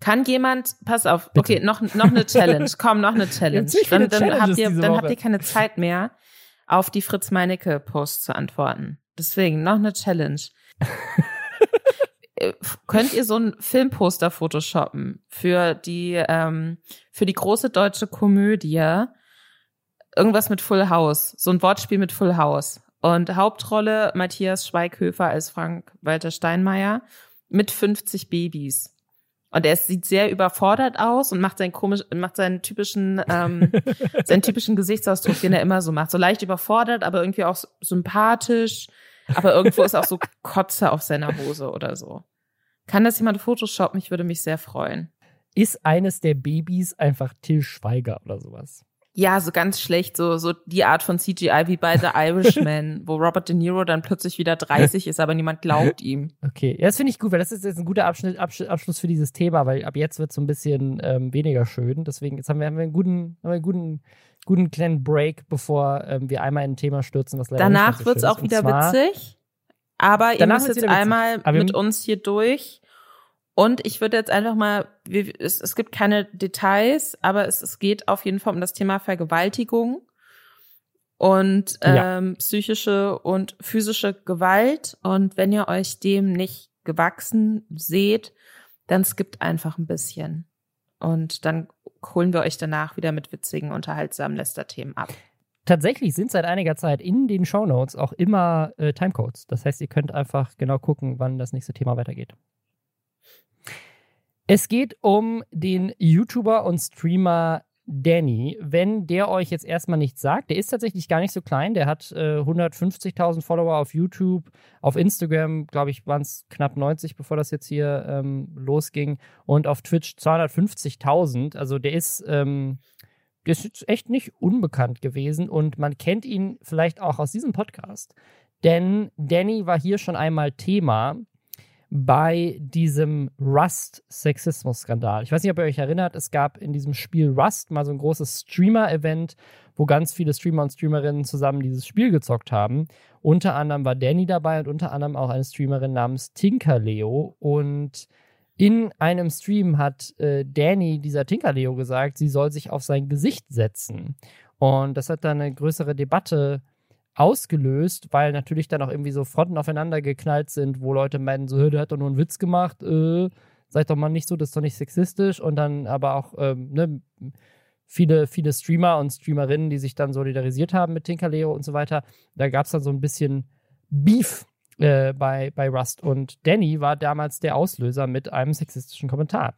Kann jemand, pass auf, Bitte. okay, noch, noch eine Challenge. Komm, noch eine Challenge. Dann, dann, habt ihr, dann habt ihr keine Zeit mehr auf die Fritz Meinecke Post zu antworten. Deswegen noch eine Challenge. Äh, könnt ihr so ein Filmposter photoshoppen für die ähm, für die große deutsche Komödie irgendwas mit Full House, so ein Wortspiel mit Full House und Hauptrolle Matthias Schweighöfer als Frank Walter Steinmeier mit 50 Babys. Und er sieht sehr überfordert aus und macht seinen komisch, macht seinen typischen, ähm, seinen typischen Gesichtsausdruck, den er immer so macht. So leicht überfordert, aber irgendwie auch sympathisch. Aber irgendwo ist auch so Kotze auf seiner Hose oder so. Kann das jemand photoshoppen? Ich würde mich sehr freuen. Ist eines der Babys einfach Till Schweiger oder sowas? Ja, so ganz schlecht, so, so die Art von CGI wie bei The Irishman, wo Robert De Niro dann plötzlich wieder 30 ist, aber niemand glaubt ihm. Okay, ja, das finde ich gut, weil das ist jetzt ein guter Abschnitt, Abschluss für dieses Thema, weil ab jetzt wird es so ein bisschen ähm, weniger schön. Deswegen, jetzt haben wir, haben wir einen guten, haben wir einen guten, guten kleinen Break, bevor ähm, wir einmal in ein Thema stürzen, was leider Danach so wird's auch wieder zwar, witzig, aber ihr müsst jetzt einmal mit uns hier durch und ich würde jetzt einfach mal, es, es gibt keine Details, aber es, es geht auf jeden Fall um das Thema Vergewaltigung und ähm, ja. psychische und physische Gewalt. Und wenn ihr euch dem nicht gewachsen seht, dann skippt einfach ein bisschen. Und dann holen wir euch danach wieder mit witzigen, unterhaltsamen Lästerthemen ab. Tatsächlich sind seit einiger Zeit in den Shownotes auch immer äh, Timecodes. Das heißt, ihr könnt einfach genau gucken, wann das nächste Thema weitergeht. Es geht um den YouTuber und Streamer Danny. Wenn der euch jetzt erstmal nichts sagt, der ist tatsächlich gar nicht so klein. Der hat äh, 150.000 Follower auf YouTube. Auf Instagram, glaube ich, waren es knapp 90, bevor das jetzt hier ähm, losging. Und auf Twitch 250.000. Also der ist, ähm, der ist echt nicht unbekannt gewesen. Und man kennt ihn vielleicht auch aus diesem Podcast. Denn Danny war hier schon einmal Thema bei diesem Rust-Sexismus-Skandal. Ich weiß nicht, ob ihr euch erinnert, es gab in diesem Spiel Rust mal so ein großes Streamer-Event, wo ganz viele Streamer und Streamerinnen zusammen dieses Spiel gezockt haben. Unter anderem war Danny dabei und unter anderem auch eine Streamerin namens Tinkerleo. Und in einem Stream hat äh, Danny, dieser Tinkerleo, gesagt, sie soll sich auf sein Gesicht setzen. Und das hat dann eine größere Debatte ausgelöst, weil natürlich dann auch irgendwie so Fronten aufeinander geknallt sind, wo Leute meinen, so, der hat doch nur einen Witz gemacht, äh, seid doch mal nicht so, das ist doch nicht sexistisch und dann aber auch ähm, ne, viele, viele Streamer und Streamerinnen, die sich dann solidarisiert haben mit Tinkerleo und so weiter. Da gab es dann so ein bisschen Beef äh, bei, bei Rust. Und Danny war damals der Auslöser mit einem sexistischen Kommentar.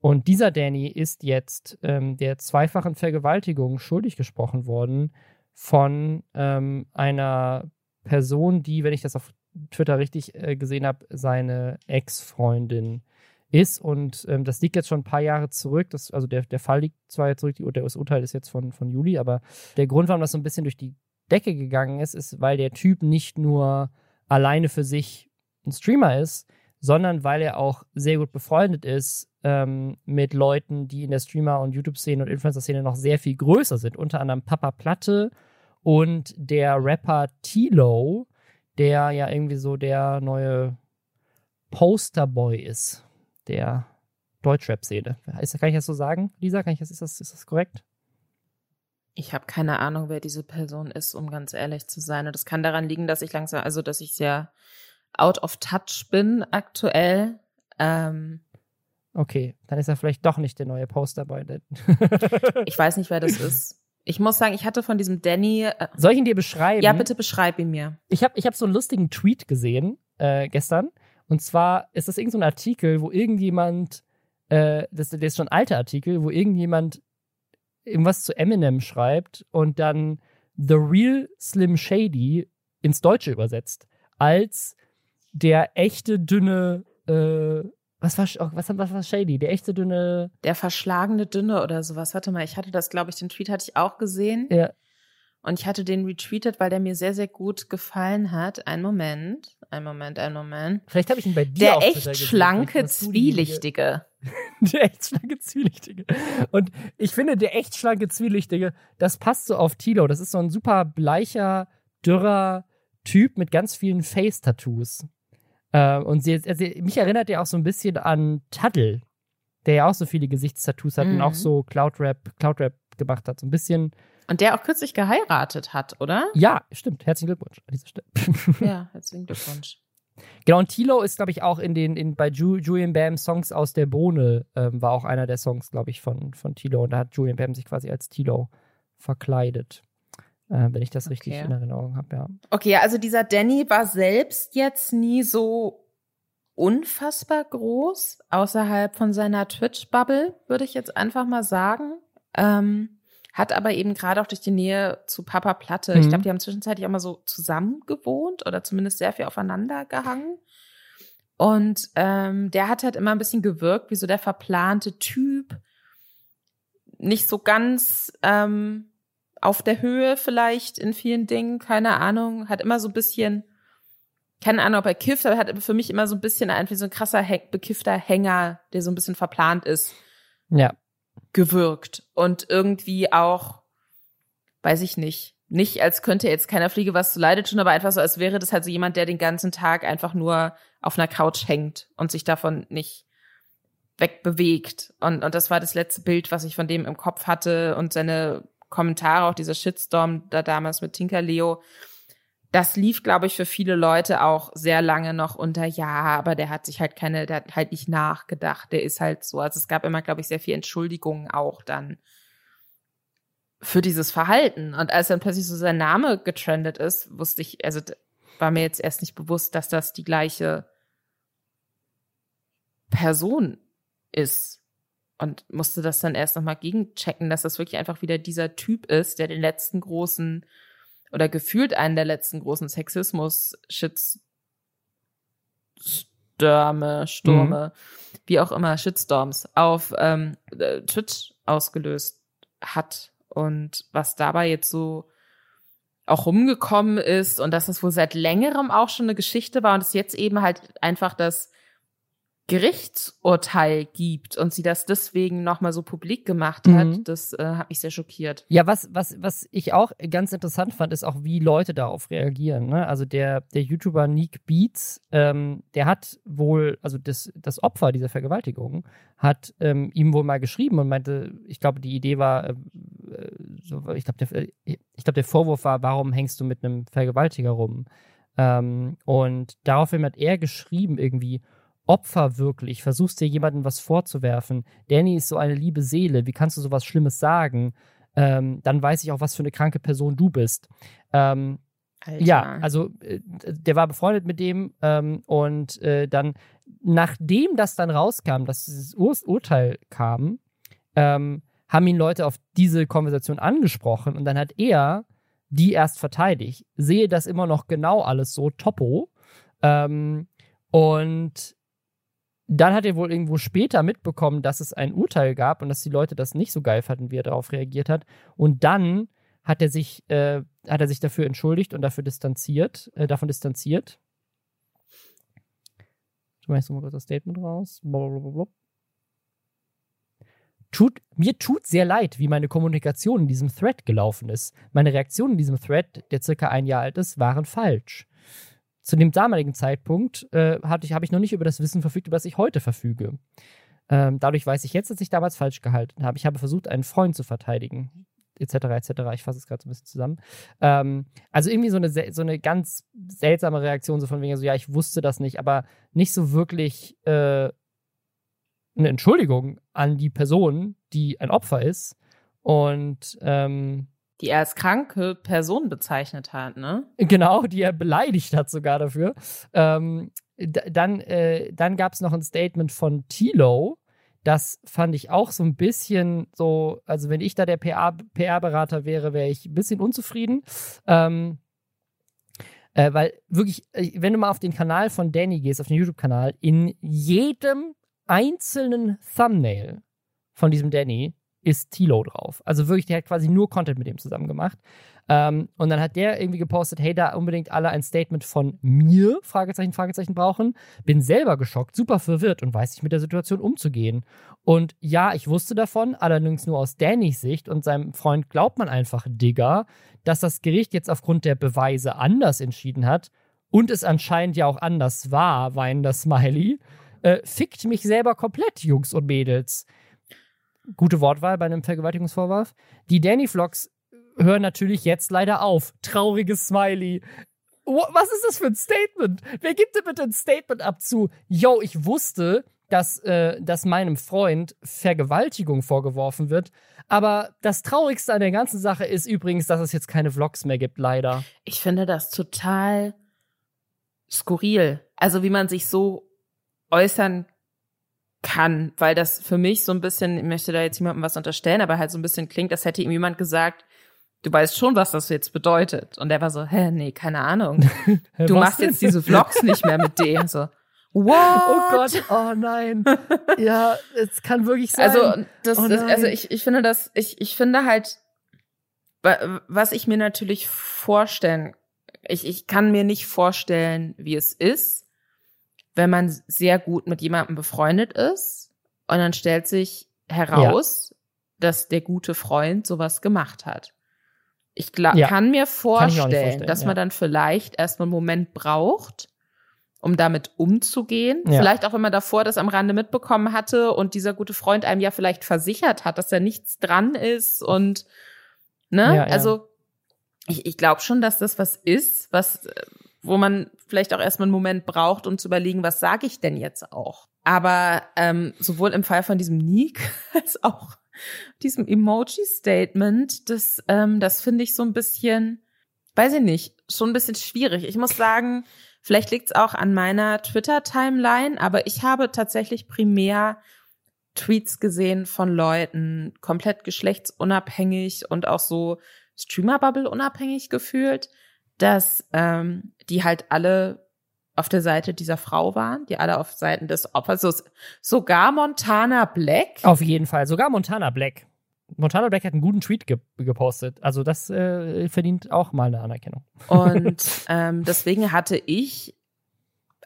Und dieser Danny ist jetzt ähm, der zweifachen Vergewaltigung schuldig gesprochen worden von ähm, einer Person, die, wenn ich das auf Twitter richtig äh, gesehen habe, seine Ex-Freundin ist. Und ähm, das liegt jetzt schon ein paar Jahre zurück. Das, also der, der Fall liegt zwar jetzt zurück, die, das Urteil ist jetzt von, von Juli, aber der Grund, warum das so ein bisschen durch die Decke gegangen ist, ist, weil der Typ nicht nur alleine für sich ein Streamer ist, sondern weil er auch sehr gut befreundet ist ähm, mit Leuten, die in der Streamer- und YouTube-Szene und Influencer-Szene noch sehr viel größer sind. Unter anderem Papa Platte und der Rapper Tilo, der ja irgendwie so der neue Posterboy ist der Deutschrap-Szene. Kann ich das so sagen, Lisa? Kann ich das, ist, das, ist das korrekt? Ich habe keine Ahnung, wer diese Person ist, um ganz ehrlich zu sein. Und das kann daran liegen, dass ich langsam, also dass ich sehr out of touch bin aktuell. Ähm, okay, dann ist er vielleicht doch nicht der neue Posterboy. ich weiß nicht, wer das ist. Ich muss sagen, ich hatte von diesem Danny. Äh, Soll ich ihn dir beschreiben? Ja, bitte beschreib ihn mir. Ich habe ich hab so einen lustigen Tweet gesehen äh, gestern. Und zwar ist das irgendein so Artikel, wo irgendjemand, äh, das, das ist schon ein alter Artikel, wo irgendjemand irgendwas zu Eminem schreibt und dann The Real Slim Shady ins Deutsche übersetzt. Als der echte dünne, äh, was war, was, was war Shady? Der echte dünne. Der verschlagene Dünne oder sowas. Warte mal, ich hatte das, glaube ich, den Tweet hatte ich auch gesehen. Ja. Und ich hatte den retweetet, weil der mir sehr, sehr gut gefallen hat. Ein Moment, ein Moment, ein Moment. Vielleicht habe ich ihn bei dir Der echt schlanke, zwielichtige. der echt schlanke, zwielichtige. Und ich finde, der echt schlanke, zwielichtige, das passt so auf Tilo. Das ist so ein super bleicher, dürrer Typ mit ganz vielen Face-Tattoos. Äh, und sie, also, mich erinnert er auch so ein bisschen an Tuddle, der ja auch so viele Gesichtstattoos hat mhm. und auch so Cloud-Rap Cloud -Rap gemacht hat. So ein bisschen und der auch kürzlich geheiratet hat, oder? Ja, stimmt. Herzlichen Glückwunsch an dieser Stelle. ja, herzlichen Glückwunsch. Genau, und Tilo ist, glaube ich, auch in den, in, bei Ju, Julian Bam Songs aus der Bohne, ähm, war auch einer der Songs, glaube ich, von, von Tilo. Und da hat Julian Bam sich quasi als Tilo verkleidet. Äh, wenn ich das richtig in Erinnerung habe, ja. Okay, also dieser Danny war selbst jetzt nie so unfassbar groß, außerhalb von seiner Twitch-Bubble, würde ich jetzt einfach mal sagen. Ähm, hat aber eben gerade auch durch die Nähe zu Papa Platte, mhm. ich glaube, die haben zwischenzeitlich auch mal so zusammen gewohnt oder zumindest sehr viel aufeinander gehangen. Und ähm, der hat halt immer ein bisschen gewirkt wie so der verplante Typ. Nicht so ganz ähm, auf der Höhe vielleicht in vielen Dingen, keine Ahnung. Hat immer so ein bisschen, keine Ahnung, ob er kifft, aber hat für mich immer so ein bisschen einfach so ein krasser, bekiffter Hänger, der so ein bisschen verplant ist. Ja gewirkt und irgendwie auch, weiß ich nicht, nicht als könnte jetzt keiner Fliege was zu leidet tun, aber einfach so, als wäre das halt so jemand, der den ganzen Tag einfach nur auf einer Couch hängt und sich davon nicht wegbewegt. Und, und das war das letzte Bild, was ich von dem im Kopf hatte und seine Kommentare, auch dieser Shitstorm da damals mit Tinker Leo das lief, glaube ich, für viele Leute auch sehr lange noch unter, ja, aber der hat sich halt keine, der hat halt nicht nachgedacht, der ist halt so. Also es gab immer, glaube ich, sehr viel Entschuldigungen auch dann für dieses Verhalten. Und als dann plötzlich so sein Name getrendet ist, wusste ich, also war mir jetzt erst nicht bewusst, dass das die gleiche Person ist. Und musste das dann erst nochmal gegenchecken, dass das wirklich einfach wieder dieser Typ ist, der den letzten großen oder gefühlt einen der letzten großen Sexismus-Shitstürme, Stürme, mhm. wie auch immer, Shitstorms auf ähm, äh, Twitch ausgelöst hat. Und was dabei jetzt so auch rumgekommen ist und dass das wohl seit längerem auch schon eine Geschichte war und es jetzt eben halt einfach das Gerichtsurteil gibt und sie das deswegen nochmal so publik gemacht hat, mhm. das äh, hat mich sehr schockiert. Ja, was, was, was ich auch ganz interessant fand, ist auch, wie Leute darauf reagieren. Ne? Also der, der YouTuber Nick Beats, ähm, der hat wohl, also das, das Opfer dieser Vergewaltigung, hat ähm, ihm wohl mal geschrieben und meinte, ich glaube, die Idee war, äh, so, ich glaube, der, ich glaub, der Vorwurf war, warum hängst du mit einem Vergewaltiger rum? Ähm, und daraufhin hat er geschrieben irgendwie, Opfer wirklich, versuchst dir jemandem was vorzuwerfen. Danny ist so eine liebe Seele, wie kannst du sowas Schlimmes sagen? Ähm, dann weiß ich auch, was für eine kranke Person du bist. Ähm. Ja, also äh, der war befreundet mit dem ähm, und äh, dann, nachdem das dann rauskam, dass dieses Ur Urteil kam, ähm, haben ihn Leute auf diese Konversation angesprochen und dann hat er die erst verteidigt. Sehe das immer noch genau alles so, topo. Ähm, und dann hat er wohl irgendwo später mitbekommen, dass es ein Urteil gab und dass die Leute das nicht so geil fanden, wie er darauf reagiert hat. Und dann hat er sich, äh, hat er sich dafür entschuldigt und dafür distanziert, äh, davon distanziert. Mache jetzt mal kurz das Statement raus. Blablabla. Tut, mir tut sehr leid, wie meine Kommunikation in diesem Thread gelaufen ist. Meine Reaktionen in diesem Thread, der circa ein Jahr alt ist, waren falsch zu dem damaligen Zeitpunkt äh, ich, habe ich noch nicht über das Wissen verfügt, über das ich heute verfüge. Ähm, dadurch weiß ich jetzt, dass ich damals falsch gehalten habe. Ich habe versucht, einen Freund zu verteidigen, etc., etc. Ich fasse es gerade so ein bisschen zusammen. Ähm, also irgendwie so eine, so eine ganz seltsame Reaktion, so von wegen so, ja, ich wusste das nicht, aber nicht so wirklich äh, eine Entschuldigung an die Person, die ein Opfer ist. Und ähm, die er als kranke Person bezeichnet hat, ne? Genau, die er beleidigt hat sogar dafür. Ähm, dann äh, dann gab es noch ein Statement von Tilo. Das fand ich auch so ein bisschen so, also wenn ich da der PR-Berater wäre, wäre ich ein bisschen unzufrieden. Ähm, äh, weil wirklich, äh, wenn du mal auf den Kanal von Danny gehst, auf den YouTube-Kanal, in jedem einzelnen Thumbnail von diesem Danny ist Tilo drauf. Also wirklich, der hat quasi nur Content mit dem zusammen gemacht. Ähm, und dann hat der irgendwie gepostet, hey, da unbedingt alle ein Statement von mir, Fragezeichen, Fragezeichen brauchen. Bin selber geschockt, super verwirrt und weiß nicht mit der Situation umzugehen. Und ja, ich wusste davon, allerdings nur aus Dannys Sicht und seinem Freund glaubt man einfach, Digger, dass das Gericht jetzt aufgrund der Beweise anders entschieden hat und es anscheinend ja auch anders war, weinender Smiley. Äh, fickt mich selber komplett, Jungs und Mädels gute Wortwahl bei einem Vergewaltigungsvorwurf. Die Danny Vlogs hören natürlich jetzt leider auf. Trauriges Smiley. Was ist das für ein Statement? Wer gibt denn bitte ein Statement ab zu, yo, ich wusste, dass, äh, dass meinem Freund Vergewaltigung vorgeworfen wird. Aber das Traurigste an der ganzen Sache ist übrigens, dass es jetzt keine Vlogs mehr gibt, leider. Ich finde das total skurril. Also wie man sich so äußern kann, weil das für mich so ein bisschen, ich möchte da jetzt jemandem was unterstellen, aber halt so ein bisschen klingt, als hätte ihm jemand gesagt, du weißt schon, was das jetzt bedeutet. Und er war so, hä, nee, keine Ahnung. du machst denn? jetzt diese Vlogs nicht mehr mit dem. So, What? Oh Gott, oh nein. Ja, es kann wirklich sein. Also, das, oh das also ich, ich finde das, ich, ich finde halt, was ich mir natürlich vorstellen, ich, ich kann mir nicht vorstellen, wie es ist, wenn man sehr gut mit jemandem befreundet ist und dann stellt sich heraus, ja. dass der gute Freund sowas gemacht hat. Ich ja. kann mir vorstellen, kann vorstellen dass ja. man dann vielleicht erstmal einen Moment braucht, um damit umzugehen. Ja. Vielleicht auch, wenn man davor das am Rande mitbekommen hatte und dieser gute Freund einem ja vielleicht versichert hat, dass da nichts dran ist und ne, also ich, ich glaube schon, dass das was ist, was wo man vielleicht auch erstmal einen Moment braucht, um zu überlegen, was sage ich denn jetzt auch. Aber ähm, sowohl im Fall von diesem Nick als auch diesem Emoji-Statement, das, ähm, das finde ich so ein bisschen, weiß ich nicht, schon ein bisschen schwierig. Ich muss sagen, vielleicht liegt es auch an meiner Twitter-Timeline, aber ich habe tatsächlich primär Tweets gesehen von Leuten, komplett geschlechtsunabhängig und auch so Streamer-Bubble unabhängig gefühlt, dass ähm, die halt alle auf der Seite dieser Frau waren, die alle auf Seiten des Opfers, so, sogar Montana Black. Auf jeden Fall, sogar Montana Black. Montana Black hat einen guten Tweet ge gepostet. Also das äh, verdient auch mal eine Anerkennung. Und ähm, deswegen hatte ich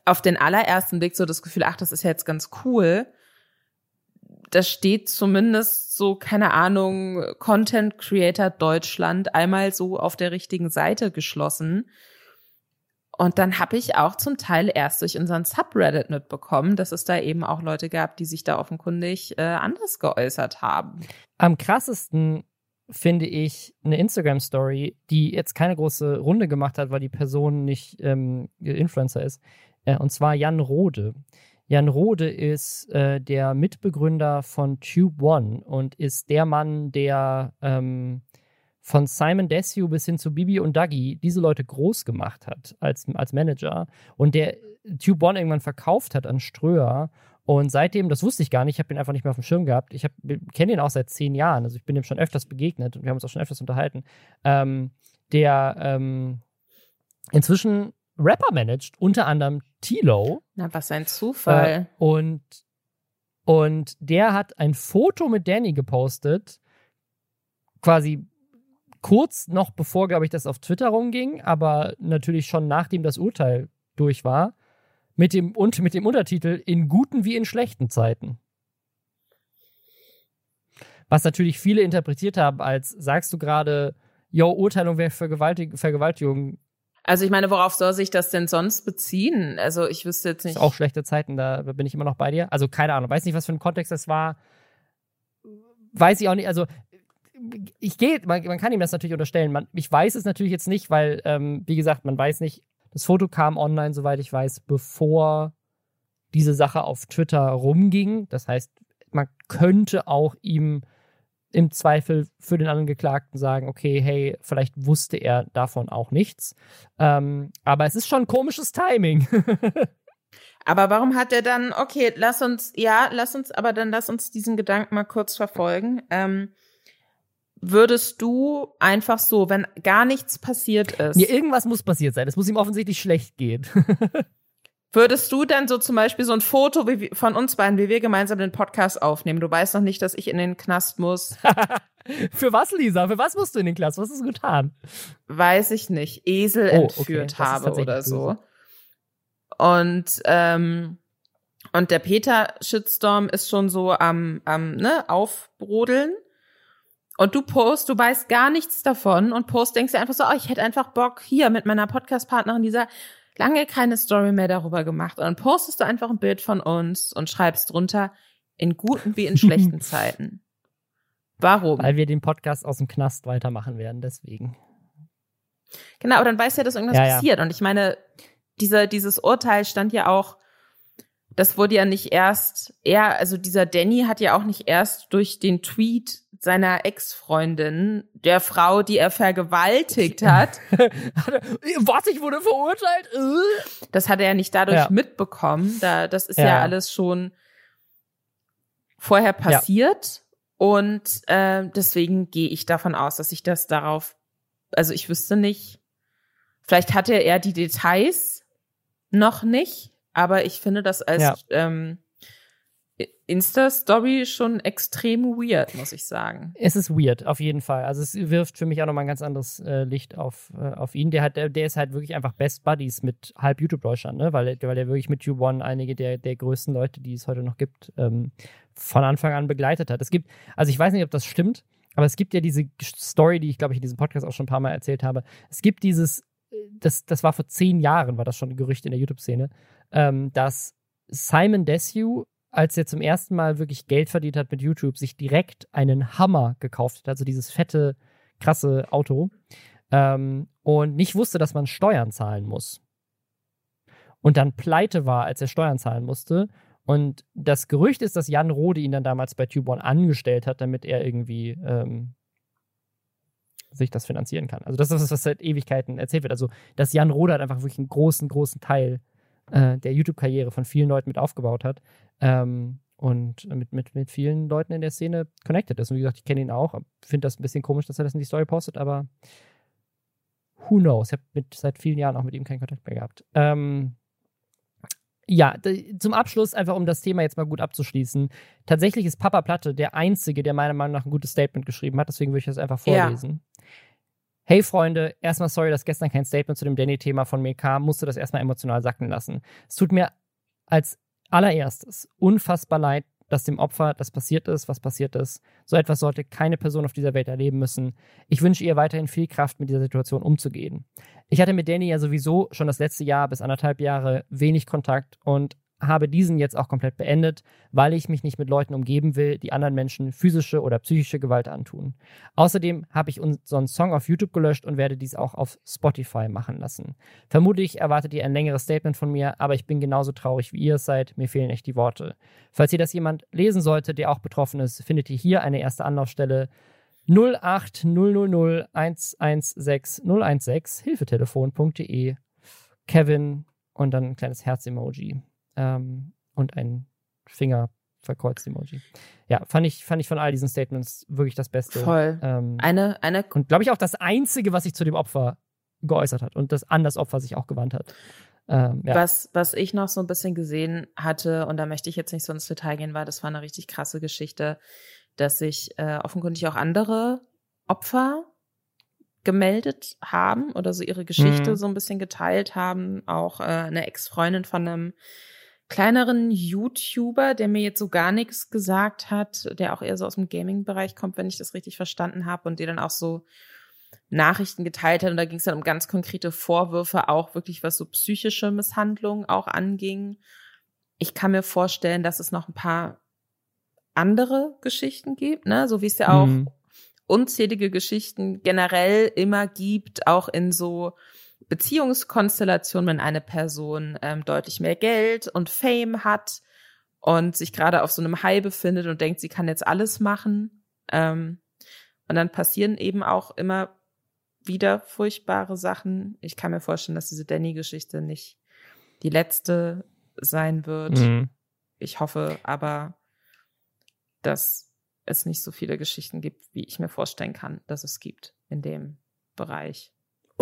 auf den allerersten Blick so das Gefühl, ach, das ist ja jetzt ganz cool, da steht zumindest so, keine Ahnung, Content Creator Deutschland einmal so auf der richtigen Seite geschlossen. Und dann habe ich auch zum Teil erst durch unseren Subreddit mitbekommen, dass es da eben auch Leute gab, die sich da offenkundig äh, anders geäußert haben. Am krassesten finde ich eine Instagram-Story, die jetzt keine große Runde gemacht hat, weil die Person nicht ähm, Influencer ist. Äh, und zwar Jan Rode. Jan Rode ist äh, der Mitbegründer von Tube One und ist der Mann, der ähm, von Simon Desue bis hin zu Bibi und Dougie diese Leute groß gemacht hat als, als Manager und der Tube One irgendwann verkauft hat an Ströer und seitdem, das wusste ich gar nicht, ich habe ihn einfach nicht mehr auf dem Schirm gehabt. Ich kenne ihn auch seit zehn Jahren, also ich bin ihm schon öfters begegnet und wir haben uns auch schon öfters unterhalten. Ähm, der ähm, inzwischen Rapper managt, unter anderem Tilo. Na, was ein Zufall. Äh, und, und der hat ein Foto mit Danny gepostet, quasi kurz noch bevor, glaube ich, das auf Twitter rumging, aber natürlich schon nachdem das Urteil durch war, mit dem, und mit dem Untertitel In guten wie in schlechten Zeiten. Was natürlich viele interpretiert haben als, sagst du gerade, yo, Urteilung wäre Vergewaltig Vergewaltigung. Also ich meine, worauf soll sich das denn sonst beziehen? Also ich wüsste jetzt nicht. Ist auch schlechte Zeiten, da bin ich immer noch bei dir. Also keine Ahnung, weiß nicht, was für ein Kontext das war. Weiß ich auch nicht. Also ich gehe, man, man, kann ihm das natürlich unterstellen. Man, ich weiß es natürlich jetzt nicht, weil, ähm, wie gesagt, man weiß nicht. Das Foto kam online, soweit ich weiß, bevor diese Sache auf Twitter rumging. Das heißt, man könnte auch ihm im Zweifel für den Angeklagten sagen, okay, hey, vielleicht wusste er davon auch nichts. Ähm, aber es ist schon komisches Timing. aber warum hat er dann, okay, lass uns, ja, lass uns, aber dann lass uns diesen Gedanken mal kurz verfolgen. Ähm, würdest du einfach so, wenn gar nichts passiert ist. Nee, irgendwas muss passiert sein. Es muss ihm offensichtlich schlecht gehen. Würdest du dann so zum Beispiel so ein Foto wie, von uns beiden, wie wir gemeinsam den Podcast aufnehmen? Du weißt noch nicht, dass ich in den Knast muss. Für was, Lisa? Für was musst du in den Knast? Was hast du getan? Weiß ich nicht. Esel oh, entführt okay. habe oder so. Und ähm, und der Peter Shitstorm ist schon so am, am ne, aufbrodeln. Und du post, du weißt gar nichts davon und post, denkst dir einfach so, oh, ich hätte einfach Bock, hier mit meiner Podcast-Partnerin dieser lange keine Story mehr darüber gemacht. Und dann postest du einfach ein Bild von uns und schreibst drunter, in guten wie in schlechten Zeiten. Warum? Weil wir den Podcast aus dem Knast weitermachen werden, deswegen. Genau, aber dann weißt du ja, dass irgendwas ja, passiert. Ja. Und ich meine, dieser, dieses Urteil stand ja auch, das wurde ja nicht erst, er, also dieser Danny hat ja auch nicht erst durch den Tweet seiner Ex-Freundin, der Frau, die er vergewaltigt hat. Was, ich wurde verurteilt? Das hat er ja nicht dadurch ja. mitbekommen. Da, das ist ja. ja alles schon vorher passiert. Ja. Und äh, deswegen gehe ich davon aus, dass ich das darauf, also ich wüsste nicht, vielleicht hatte er die Details noch nicht, aber ich finde das als ähm, Insta-Story schon extrem weird, muss ich sagen. Es ist weird, auf jeden Fall. Also es wirft für mich auch nochmal ein ganz anderes äh, Licht auf, äh, auf ihn. Der, hat, der, der ist halt wirklich einfach Best Buddies mit halb YouTube-Deutschland, ne? weil, weil er wirklich mit U1 einige der, der größten Leute, die es heute noch gibt, ähm, von Anfang an begleitet hat. Es gibt, also ich weiß nicht, ob das stimmt, aber es gibt ja diese Story, die ich glaube ich in diesem Podcast auch schon ein paar Mal erzählt habe. Es gibt dieses, äh, das, das war vor zehn Jahren, war das schon ein Gerücht in der YouTube-Szene, ähm, dass Simon Desue als er zum ersten Mal wirklich Geld verdient hat mit YouTube, sich direkt einen Hammer gekauft hat, also dieses fette, krasse Auto, ähm, und nicht wusste, dass man Steuern zahlen muss. Und dann pleite war, als er Steuern zahlen musste. Und das Gerücht ist, dass Jan Rode ihn dann damals bei Tube One angestellt hat, damit er irgendwie ähm, sich das finanzieren kann. Also das ist das, was seit Ewigkeiten erzählt wird. Also, dass Jan Rode hat einfach wirklich einen großen, großen Teil äh, der YouTube-Karriere von vielen Leuten mit aufgebaut hat. Ähm, und mit, mit, mit vielen Leuten in der Szene connected ist. Und wie gesagt, ich kenne ihn auch. Finde das ein bisschen komisch, dass er das in die Story postet, aber who knows? Ich habe seit vielen Jahren auch mit ihm keinen Kontakt mehr gehabt. Ähm, ja, zum Abschluss, einfach um das Thema jetzt mal gut abzuschließen. Tatsächlich ist Papa Platte der Einzige, der meiner Meinung nach ein gutes Statement geschrieben hat. Deswegen würde ich das einfach vorlesen. Hey Freunde, erstmal sorry, dass gestern kein Statement zu dem Danny-Thema von mir kam, musste das erstmal emotional sacken lassen. Es tut mir als allererstes unfassbar leid, dass dem Opfer das passiert ist, was passiert ist. So etwas sollte keine Person auf dieser Welt erleben müssen. Ich wünsche ihr weiterhin viel Kraft, mit dieser Situation umzugehen. Ich hatte mit Danny ja sowieso schon das letzte Jahr bis anderthalb Jahre wenig Kontakt und habe diesen jetzt auch komplett beendet, weil ich mich nicht mit Leuten umgeben will, die anderen Menschen physische oder psychische Gewalt antun. Außerdem habe ich unseren Song auf YouTube gelöscht und werde dies auch auf Spotify machen lassen. Vermutlich erwartet ihr ein längeres Statement von mir, aber ich bin genauso traurig wie ihr es seid. Mir fehlen echt die Worte. Falls ihr das jemand lesen sollte, der auch betroffen ist, findet ihr hier eine erste Anlaufstelle. 08000 116 016 hilfetelefon.de Kevin und dann ein kleines Herz-Emoji ähm, und ein Finger verkreuzt Emoji. Ja, fand ich, fand ich von all diesen Statements wirklich das Beste. Voll. Ähm, eine, eine. Und glaube ich auch das Einzige, was sich zu dem Opfer geäußert hat und das an das Opfer sich auch gewandt hat. Ähm, ja. Was, was ich noch so ein bisschen gesehen hatte, und da möchte ich jetzt nicht so ins Detail gehen, weil das war eine richtig krasse Geschichte, dass sich äh, offenkundig auch andere Opfer gemeldet haben oder so ihre Geschichte Mhm. so ein bisschen geteilt haben. Auch äh, eine Ex-Freundin von einem kleineren YouTuber, der mir jetzt so gar nichts gesagt hat, der auch eher so aus dem Gaming-Bereich kommt, wenn ich das richtig verstanden habe, und die dann auch so Nachrichten geteilt hat. Und da ging es dann um ganz konkrete Vorwürfe, auch wirklich was so psychische Misshandlungen auch anging. Ich kann mir vorstellen, dass es noch ein paar andere Geschichten gibt, ne? So wie es ja auch Mhm. unzählige Geschichten generell immer gibt, auch in so Beziehungskonstellationen, wenn eine Person ähm, deutlich mehr Geld und Fame hat und sich gerade auf so einem High befindet und denkt, sie kann jetzt alles machen. Ähm, und dann passieren eben auch immer wieder furchtbare Sachen. Ich kann mir vorstellen, dass diese Danny-Geschichte nicht die letzte sein wird. Mhm. Ich hoffe aber, dass es nicht so viele Geschichten gibt, wie ich mir vorstellen kann, dass es gibt in dem Bereich.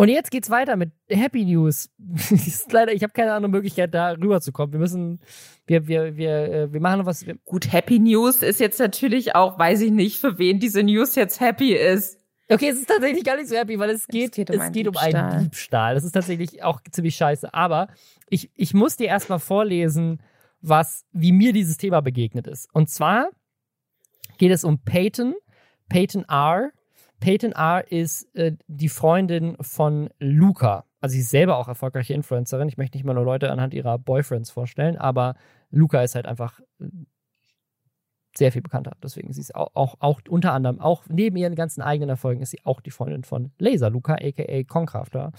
Und jetzt geht's weiter mit Happy News. leider, ich habe keine andere Möglichkeit, da rüberzukommen. Wir müssen, wir, wir, wir, äh, wir machen noch was. Gut, Happy News ist jetzt natürlich auch, weiß ich nicht, für wen diese News jetzt happy ist. okay, es ist tatsächlich gar nicht so happy, weil es geht, geht um es einen geht um Diebstahl. einen Diebstahl. Das ist tatsächlich auch ziemlich scheiße. Aber ich, ich muss dir erstmal vorlesen, was, wie mir dieses Thema begegnet ist. Und zwar geht es um Peyton, Peyton R. Peyton R. ist äh, die Freundin von Luca. Also sie ist selber auch erfolgreiche Influencerin. Ich möchte nicht mal nur Leute anhand ihrer Boyfriends vorstellen, aber Luca ist halt einfach äh, sehr viel bekannter. Deswegen sie ist auch, auch, auch unter anderem, auch neben ihren ganzen eigenen Erfolgen, ist sie auch die Freundin von Laser Luca, aka Concrafter.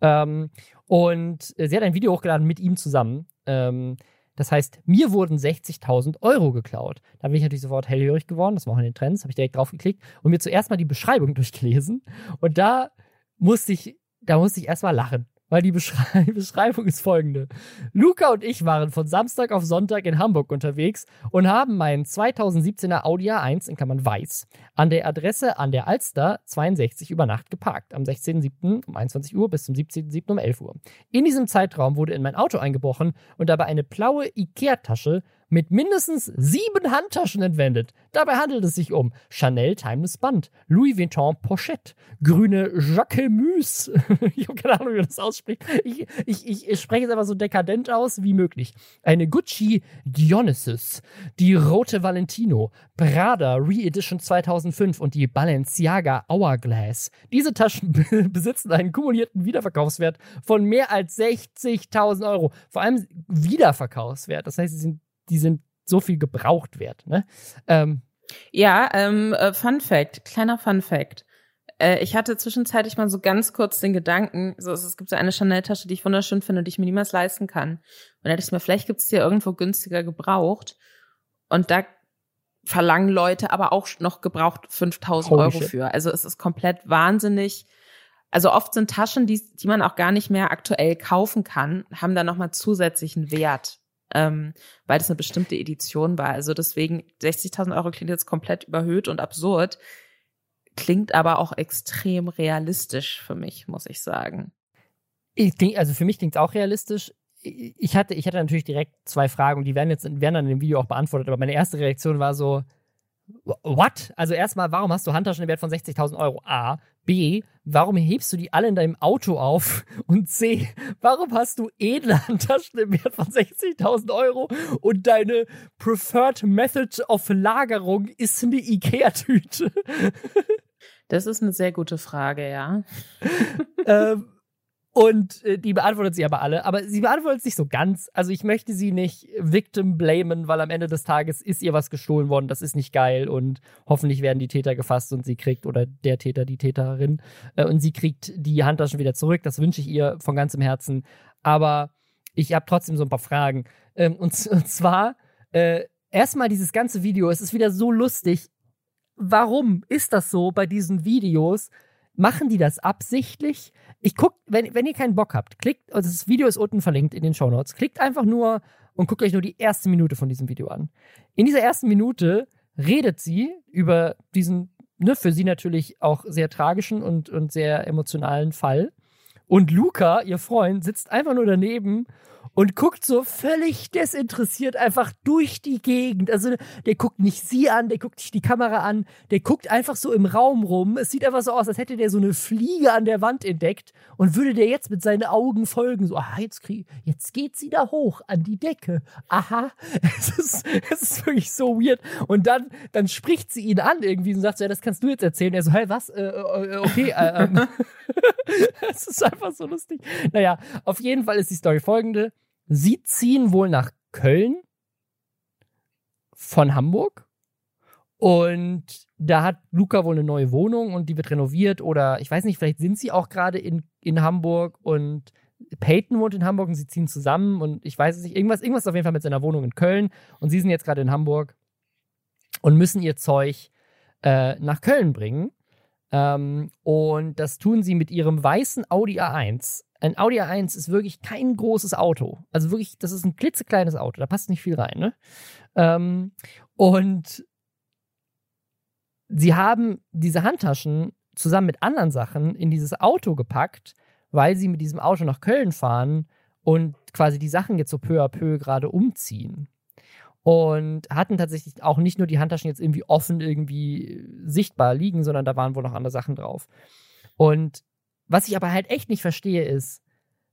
Ähm, und äh, sie hat ein Video hochgeladen mit ihm zusammen. Ähm, das heißt, mir wurden 60.000 Euro geklaut. Da bin ich natürlich sofort hellhörig geworden. Das war auch in den Trends. Habe ich direkt draufgeklickt und mir zuerst mal die Beschreibung durchgelesen. Und da musste ich, da musste ich erst mal lachen. Weil die Beschrei Beschreibung ist folgende. Luca und ich waren von Samstag auf Sonntag in Hamburg unterwegs und haben meinen 2017er Audi A1 in Klammern weiß an der Adresse an der Alster 62 über Nacht geparkt. Am 16.07. um 21 Uhr bis zum 17.07. um 11 Uhr. In diesem Zeitraum wurde in mein Auto eingebrochen und dabei eine blaue Ikea-Tasche mit mindestens sieben Handtaschen entwendet. Dabei handelt es sich um Chanel Timeless Band, Louis Vuitton Pochette, grüne Jacquemus. ich habe keine Ahnung, wie man das ausspricht. Ich, ich, ich, spreche es einfach so dekadent aus wie möglich. Eine Gucci Dionysus, die rote Valentino, Prada Re-Edition 2005 und die Balenciaga Hourglass. Diese Taschen besitzen einen kumulierten Wiederverkaufswert von mehr als 60.000 Euro. Vor allem Wiederverkaufswert. Das heißt, sie sind die sind so viel gebraucht wert. Ne? Ähm, Ja, ähm, äh, Fun Fact, kleiner Fun Fact. Äh, ich hatte zwischenzeitlich mal so ganz kurz den Gedanken, so, es, gibt so eine Chanel-Tasche, die ich wunderschön finde und die ich mir niemals leisten kann. Und da dachte ich mir, vielleicht gibt es die ja irgendwo günstiger gebraucht. Und da verlangen Leute aber auch noch gebraucht 5000 Holy Euro shit. für. Also es ist komplett wahnsinnig. Also oft sind Taschen, die, die man auch gar nicht mehr aktuell kaufen kann, haben dann nochmal zusätzlichen Wert. Ähm, weil das eine bestimmte Edition war. Also deswegen 60.000 Euro klingt jetzt komplett überhöht und absurd, klingt aber auch extrem realistisch für mich, muss ich sagen. ich denk, also für mich klingt es auch realistisch. Ich hatte, ich hatte natürlich direkt zwei Fragen, und die werden jetzt werden dann in dem Video auch beantwortet, aber meine erste Reaktion war so, what? Also erstmal, warum hast du Handtaschen im Wert von 60.000 Euro? A. B. Warum hebst du die alle in deinem Auto auf? Und C. Warum hast du edle Handtaschen im Wert von 60.000 Euro und deine preferred method of Lagerung ist eine Ikea-Tüte? Das ist eine sehr gute Frage, ja. ähm, und äh, die beantwortet sie aber alle. Aber sie beantwortet es nicht so ganz. Also ich möchte sie nicht victim blamen, weil am Ende des Tages ist ihr was gestohlen worden. Das ist nicht geil. Und hoffentlich werden die Täter gefasst und sie kriegt, oder der Täter, die Täterin, äh, und sie kriegt die Handtaschen wieder zurück. Das wünsche ich ihr von ganzem Herzen. Aber ich habe trotzdem so ein paar Fragen. Ähm, und, und zwar, äh, erstmal dieses ganze Video, es ist wieder so lustig. warum ist das so bei diesen Videos? Machen die das absichtlich? Ich guck, wenn, wenn ihr keinen Bock habt, klickt, also das Video ist unten verlinkt in den Show Notes. Klickt einfach nur und guckt euch nur die erste Minute von diesem Video an. In dieser ersten Minute redet sie über diesen, ne, für sie natürlich auch sehr tragischen und, und sehr emotionalen Fall. Und Luca, ihr Freund, sitzt einfach nur daneben und guckt so völlig desinteressiert einfach durch die Gegend. Also der guckt nicht sie an, der guckt nicht die Kamera an, der guckt einfach so im Raum rum. Es sieht einfach so aus, als hätte der so eine Fliege an der Wand entdeckt und würde der jetzt mit seinen Augen folgen. So, aha, jetzt, krieg, jetzt geht sie da hoch an die Decke. Aha, es ist, es ist wirklich so weird. Und dann, dann spricht sie ihn an irgendwie und sagt so, ja, das kannst du jetzt erzählen. Er so, hey, was? Äh, äh, okay, äh, ähm. Es ist einfach so lustig. Naja, auf jeden Fall ist die Story folgende. Sie ziehen wohl nach Köln von Hamburg. Und da hat Luca wohl eine neue Wohnung und die wird renoviert oder ich weiß nicht, vielleicht sind sie auch gerade in, in Hamburg und Peyton wohnt in Hamburg und sie ziehen zusammen und ich weiß es nicht, irgendwas, irgendwas auf jeden Fall mit seiner Wohnung in Köln und sie sind jetzt gerade in Hamburg und müssen ihr Zeug äh, nach Köln bringen. Ähm, und das tun sie mit ihrem weißen Audi A1 ein Audi A1 ist wirklich kein großes Auto. Also wirklich, das ist ein klitzekleines Auto, da passt nicht viel rein. Ne? Ähm, und sie haben diese Handtaschen zusammen mit anderen Sachen in dieses Auto gepackt, weil sie mit diesem Auto nach Köln fahren und quasi die Sachen jetzt so peu à peu gerade umziehen. Und hatten tatsächlich auch nicht nur die Handtaschen jetzt irgendwie offen irgendwie sichtbar liegen, sondern da waren wohl noch andere Sachen drauf. Und was ich aber halt echt nicht verstehe, ist,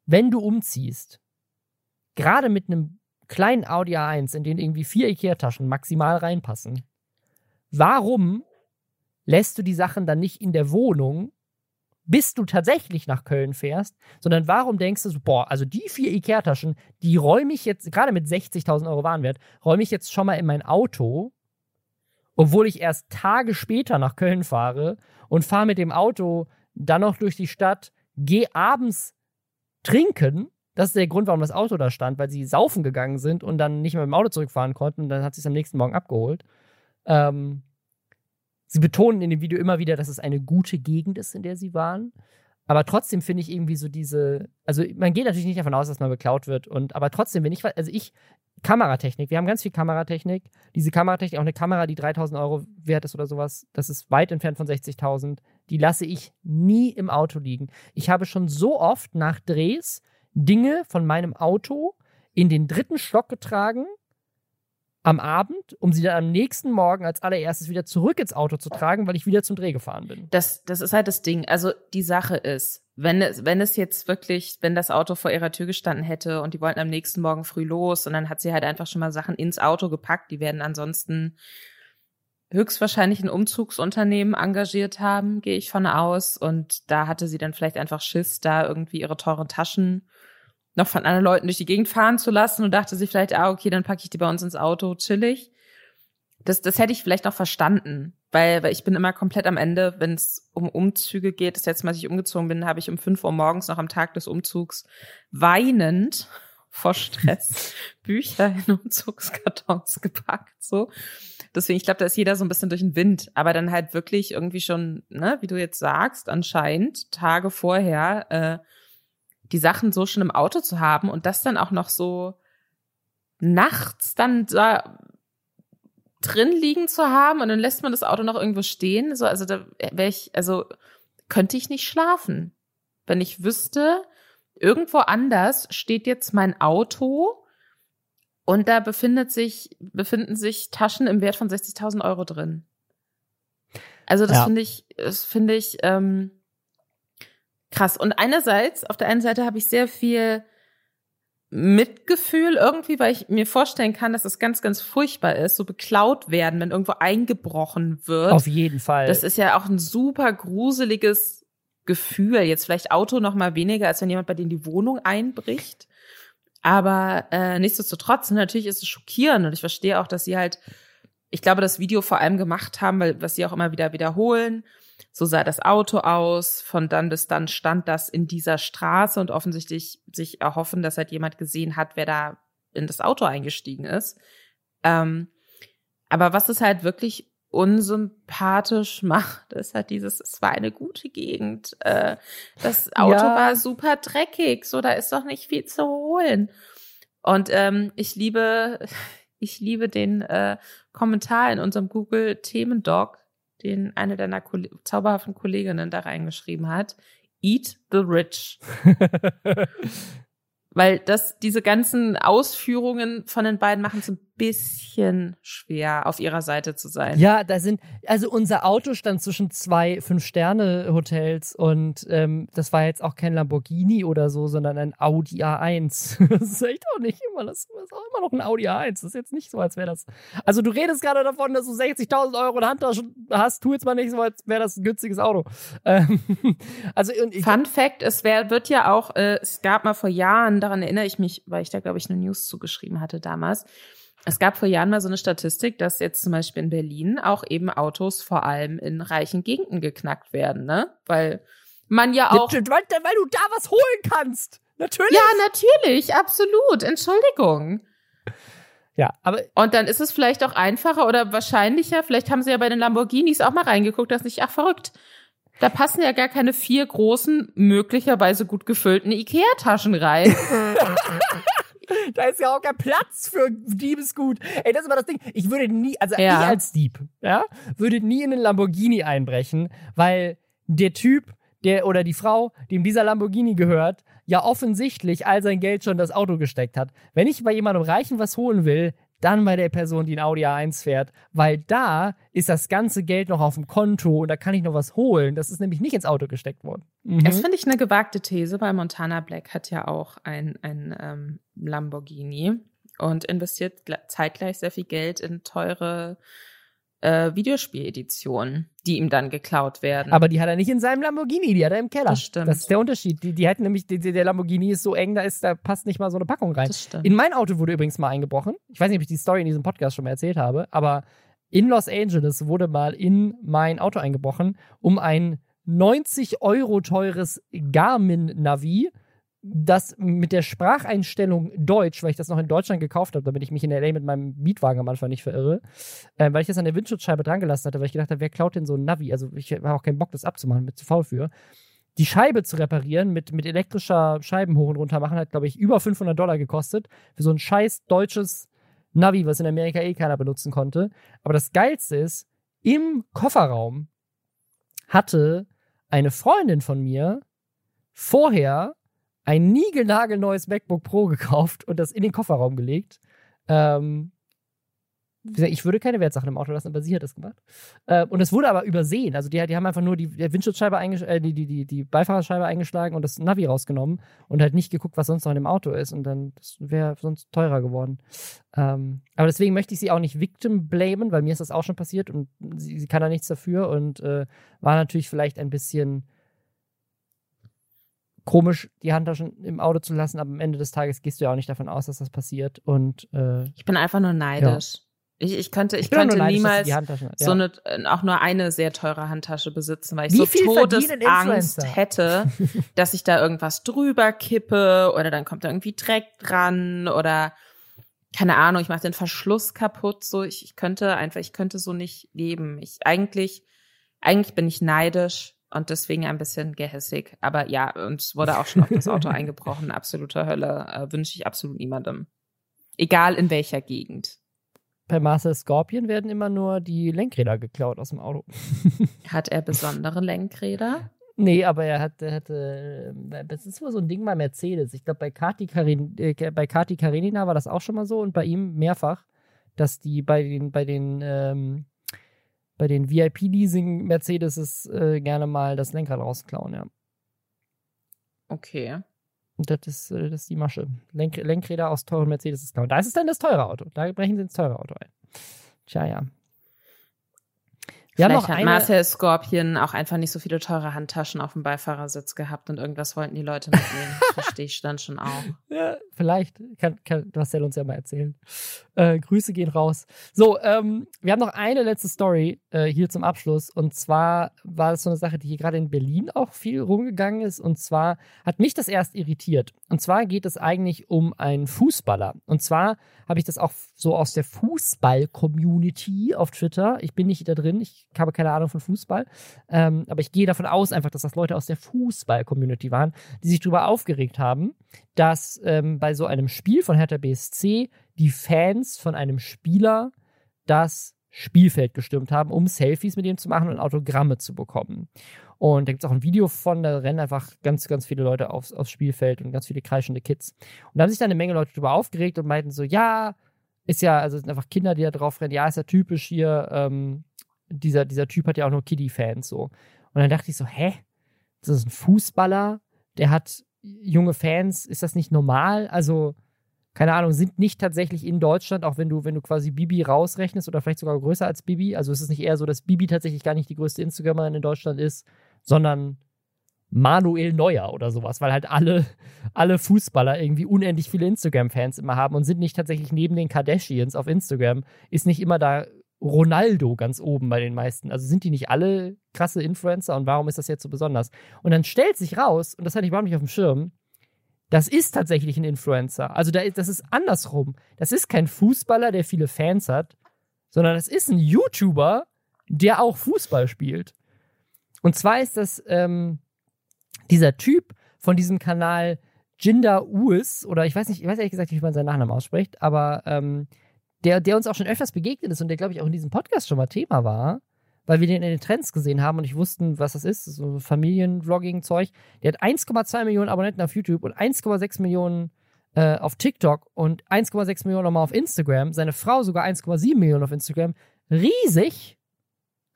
wenn du umziehst, gerade mit einem kleinen Audi A1, in den irgendwie vier Ikea-Taschen maximal reinpassen, warum lässt du die Sachen dann nicht in der Wohnung, bis du tatsächlich nach Köln fährst, sondern warum denkst du so, boah, also die vier Ikea-Taschen, die räume ich jetzt, gerade mit 60.000 Euro Warenwert, räume ich jetzt schon mal in mein Auto, obwohl ich erst Tage später nach Köln fahre und fahre mit dem Auto dann noch durch die Stadt, geh abends trinken. Das ist der Grund, warum das Auto da stand, weil sie saufen gegangen sind und dann nicht mehr mit dem Auto zurückfahren konnten. Und dann hat sie es am nächsten Morgen abgeholt. Ähm, sie betonen in dem Video immer wieder, dass es eine gute Gegend ist, in der sie waren. Aber trotzdem finde ich irgendwie so diese, also man geht natürlich nicht davon aus, dass man beklaut wird. Und aber trotzdem, wenn ich, also ich, Kameratechnik, wir haben ganz viel Kameratechnik. Diese Kameratechnik, auch eine Kamera, die 3000 Euro wert ist oder sowas, das ist weit entfernt von 60.000 die lasse ich nie im Auto liegen. Ich habe schon so oft nach Drehs Dinge von meinem Auto in den dritten Stock getragen am Abend, um sie dann am nächsten Morgen als allererstes wieder zurück ins Auto zu tragen, weil ich wieder zum Dreh gefahren bin. Das, das ist halt das Ding. Also die Sache ist, wenn es, wenn es jetzt wirklich, wenn das Auto vor ihrer Tür gestanden hätte und die wollten am nächsten Morgen früh los und dann hat sie halt einfach schon mal Sachen ins Auto gepackt, die werden ansonsten höchstwahrscheinlich ein Umzugsunternehmen engagiert haben, gehe ich von aus. Und da hatte sie dann vielleicht einfach Schiss, da irgendwie ihre teuren Taschen noch von anderen Leuten durch die Gegend fahren zu lassen und dachte sich vielleicht, ah, okay, dann packe ich die bei uns ins Auto, chillig. Das, das hätte ich vielleicht noch verstanden, weil, weil ich bin immer komplett am Ende, wenn es um Umzüge geht. Das letzte Mal, als ich umgezogen bin, habe ich um fünf Uhr morgens noch am Tag des Umzugs weinend vor Stress Bücher in Umzugskartons gepackt, so. Deswegen, ich glaube, da ist jeder so ein bisschen durch den Wind, aber dann halt wirklich irgendwie schon, ne, wie du jetzt sagst, anscheinend Tage vorher äh, die Sachen so schon im Auto zu haben und das dann auch noch so nachts dann da drin liegen zu haben und dann lässt man das Auto noch irgendwo stehen. So, also da wäre ich, also könnte ich nicht schlafen, wenn ich wüsste, irgendwo anders steht jetzt mein Auto und da befindet sich, befinden sich Taschen im Wert von 60.000 Euro drin. Also das ja. finde ich, das finde ich ähm, krass. Und einerseits, auf der einen Seite habe ich sehr viel Mitgefühl irgendwie, weil ich mir vorstellen kann, dass es ganz, ganz furchtbar ist, so beklaut werden, wenn irgendwo eingebrochen wird. Auf jeden Fall. Das ist ja auch ein super gruseliges Gefühl. Jetzt vielleicht Auto noch mal weniger, als wenn jemand bei denen die Wohnung einbricht. Aber äh, nichtsdestotrotz, natürlich ist es schockierend und ich verstehe auch, dass sie halt, ich glaube, das Video vor allem gemacht haben, weil was sie auch immer wieder wiederholen. So sah das Auto aus, von dann bis dann stand das in dieser Straße und offensichtlich sich erhoffen, dass halt jemand gesehen hat, wer da in das Auto eingestiegen ist. Ähm, aber was es halt wirklich unsympathisch macht, ist halt dieses, es war eine gute Gegend. Äh, das Auto ja. war super dreckig, so da ist doch nicht viel zu holen. Und ähm, ich liebe, ich liebe den äh, Kommentar in unserem Google Themendoc, den eine deiner Kolle zauberhaften Kolleginnen da reingeschrieben hat. Eat the rich. Weil das, diese ganzen Ausführungen von den beiden machen es ein bisschen schwer, auf ihrer Seite zu sein. Ja, da sind, also unser Auto stand zwischen zwei Fünf-Sterne-Hotels und ähm, das war jetzt auch kein Lamborghini oder so, sondern ein Audi A1. das ist echt auch nicht immer, das ist auch immer noch ein Audi A1. Das ist jetzt nicht so, als wäre das. Also du redest gerade davon, dass du 60.000 Euro in Handtaschen hast, tu jetzt mal nicht so, als wäre das ein günstiges Auto. Ähm, also Fun Fact, es wär, wird ja auch, äh, es gab mal vor Jahren, daran erinnere ich mich, weil ich da, glaube ich, eine News zugeschrieben hatte damals. Es gab vor Jahren mal so eine Statistik, dass jetzt zum Beispiel in Berlin auch eben Autos vor allem in reichen Gegenden geknackt werden, ne? Weil man ja auch. Weil, weil du da was holen kannst. Natürlich. Ja, natürlich, absolut. Entschuldigung. Ja, aber. Und dann ist es vielleicht auch einfacher oder wahrscheinlicher. Vielleicht haben sie ja bei den Lamborghinis auch mal reingeguckt, dass nicht, ach, verrückt. Da passen ja gar keine vier großen, möglicherweise gut gefüllten Ikea-Taschen rein. da ist ja auch kein Platz für Diebesgut. Ey, das ist immer das Ding. Ich würde nie, also ja. ich als Dieb, ja, würde nie in einen Lamborghini einbrechen, weil der Typ, der oder die Frau, dem dieser Lamborghini gehört, ja offensichtlich all sein Geld schon in das Auto gesteckt hat. Wenn ich bei jemandem Reichen was holen will, dann bei der Person, die ein Audi A1 fährt, weil da ist das ganze Geld noch auf dem Konto und da kann ich noch was holen. Das ist nämlich nicht ins Auto gesteckt worden. Mhm. Das finde ich eine gewagte These, weil Montana Black hat ja auch ein, ein ähm, Lamborghini und investiert zeitgleich sehr viel Geld in teure äh, Videospieleditionen, die ihm dann geklaut werden. Aber die hat er nicht in seinem Lamborghini, die hat er im Keller. Das stimmt. Das ist der Unterschied. Die, die hätten nämlich, die, der Lamborghini ist so eng, da ist, da passt nicht mal so eine Packung rein. Das stimmt. In mein Auto wurde übrigens mal eingebrochen. Ich weiß nicht, ob ich die Story in diesem Podcast schon mal erzählt habe, aber in Los Angeles wurde mal in mein Auto eingebrochen, um ein 90 Euro teures Garmin-Navi das mit der Spracheinstellung Deutsch, weil ich das noch in Deutschland gekauft habe, damit ich mich in LA mit meinem Mietwagen am Anfang nicht verirre, äh, weil ich das an der Windschutzscheibe dran gelassen hatte, weil ich gedacht habe, wer klaut denn so ein Navi? Also ich habe auch keinen Bock, das abzumachen, mit zu faul für. Die Scheibe zu reparieren mit, mit elektrischer Scheiben hoch und runter machen, hat, glaube ich, über 500 Dollar gekostet. Für so ein scheiß deutsches Navi, was in Amerika eh keiner benutzen konnte. Aber das Geilste ist, im Kofferraum hatte eine Freundin von mir vorher ein niegelnagelneues MacBook Pro gekauft und das in den Kofferraum gelegt. Ähm, ich würde keine Wertsachen im Auto lassen, aber sie hat das gemacht. Äh, und es wurde aber übersehen. Also die, die haben einfach nur die Windschutzscheibe äh, die, die, die, Beifahrerscheibe eingeschlagen und das Navi rausgenommen und halt nicht geguckt, was sonst noch in dem Auto ist. Und dann wäre sonst teurer geworden. Ähm, aber deswegen möchte ich sie auch nicht victim blamen, weil mir ist das auch schon passiert und sie, sie kann da nichts dafür und äh, war natürlich vielleicht ein bisschen komisch, die Handtaschen im Auto zu lassen, aber am Ende des Tages gehst du ja auch nicht davon aus, dass das passiert. Und äh, ich bin einfach nur neidisch. Ja. Ich, ich könnte, ich, ich könnte neidisch, niemals ja. so eine, auch nur eine sehr teure Handtasche besitzen, weil ich Wie so Todesangst hätte, dass ich da irgendwas drüber kippe oder dann kommt da irgendwie Dreck dran oder keine Ahnung, ich mache den Verschluss kaputt. So, ich, ich könnte einfach, ich könnte so nicht leben. Ich eigentlich, eigentlich bin ich neidisch und deswegen ein bisschen gehässig. Aber ja, uns wurde auch schon auf das Auto eingebrochen. Absolute Hölle. Äh, Wünsche ich absolut niemandem. Egal in welcher Gegend. Bei Marcel Scorpion werden immer nur die Lenkräder geklaut aus dem Auto. Hat er besondere Lenkräder? Nee, aber er hat, er hatte, äh, das ist wohl so ein Ding bei Mercedes. Ich glaube, bei Kati, Karin, äh, bei Kati Karenina war das auch schon mal so und bei ihm mehrfach, dass die bei den, bei den ähm, bei den VIP-Leasing-Mercedes äh, gerne mal das Lenkrad rausklauen, ja. Okay. Und das ist, äh, das ist die Masche. Lenk Lenkräder aus teuren Mercedes klauen. Da ist es dann das teure Auto. Da brechen sie ins teure Auto ein. Tja, ja. Wir Vielleicht hat eine... Marcel Scorpion auch einfach nicht so viele teure Handtaschen auf dem Beifahrersitz gehabt und irgendwas wollten die Leute mitnehmen. Verstehe ich dann schon auch. Ja, vielleicht. Kann, kann Marcel uns ja mal erzählen. Äh, Grüße gehen raus. So, ähm, wir haben noch eine letzte Story äh, hier zum Abschluss. Und zwar war das so eine Sache, die hier gerade in Berlin auch viel rumgegangen ist. Und zwar hat mich das erst irritiert. Und zwar geht es eigentlich um einen Fußballer. Und zwar habe ich das auch so aus der Fußball-Community auf Twitter. Ich bin nicht da drin, ich habe keine Ahnung von Fußball. Ähm, aber ich gehe davon aus einfach, dass das Leute aus der Fußball-Community waren, die sich darüber aufgeregt haben, dass ähm, bei so einem Spiel von Hertha BSC die Fans von einem Spieler das Spielfeld gestürmt haben, um Selfies mit ihm zu machen und Autogramme zu bekommen. Und da gibt es auch ein Video von, da rennen einfach ganz, ganz viele Leute aufs, aufs Spielfeld und ganz viele kreischende Kids. Und da haben sich dann eine Menge Leute darüber aufgeregt und meinten so, ja, ist ja, also sind einfach Kinder, die da drauf rennen, ja, ist ja typisch hier, ähm, dieser, dieser Typ hat ja auch nur Kiddie-Fans so. Und dann dachte ich so, hä? Das ist ein Fußballer, der hat junge Fans, ist das nicht normal? Also, keine Ahnung, sind nicht tatsächlich in Deutschland, auch wenn du, wenn du quasi Bibi rausrechnest oder vielleicht sogar größer als Bibi. Also ist es nicht eher so, dass Bibi tatsächlich gar nicht die größte Instagramerin in Deutschland ist, sondern Manuel Neuer oder sowas, weil halt alle, alle Fußballer irgendwie unendlich viele Instagram-Fans immer haben und sind nicht tatsächlich neben den Kardashians auf Instagram, ist nicht immer da Ronaldo ganz oben bei den meisten. Also sind die nicht alle krasse Influencer und warum ist das jetzt so besonders? Und dann stellt sich raus, und das hatte ich überhaupt nicht auf dem Schirm, das ist tatsächlich ein Influencer. Also da ist, das ist andersrum. Das ist kein Fußballer, der viele Fans hat, sondern das ist ein YouTuber, der auch Fußball spielt. Und zwar ist das ähm, dieser Typ von diesem Kanal Jinder Uis, oder ich weiß nicht, ich weiß ehrlich gesagt nicht, wie man seinen Nachnamen ausspricht, aber ähm, der, der uns auch schon öfters begegnet ist und der, glaube ich, auch in diesem Podcast schon mal Thema war, weil wir den in den Trends gesehen haben und ich wussten, was das ist, so Familienvlogging-Zeug. Der hat 1,2 Millionen Abonnenten auf YouTube und 1,6 Millionen äh, auf TikTok und 1,6 Millionen nochmal auf Instagram. Seine Frau sogar 1,7 Millionen auf Instagram. Riesig.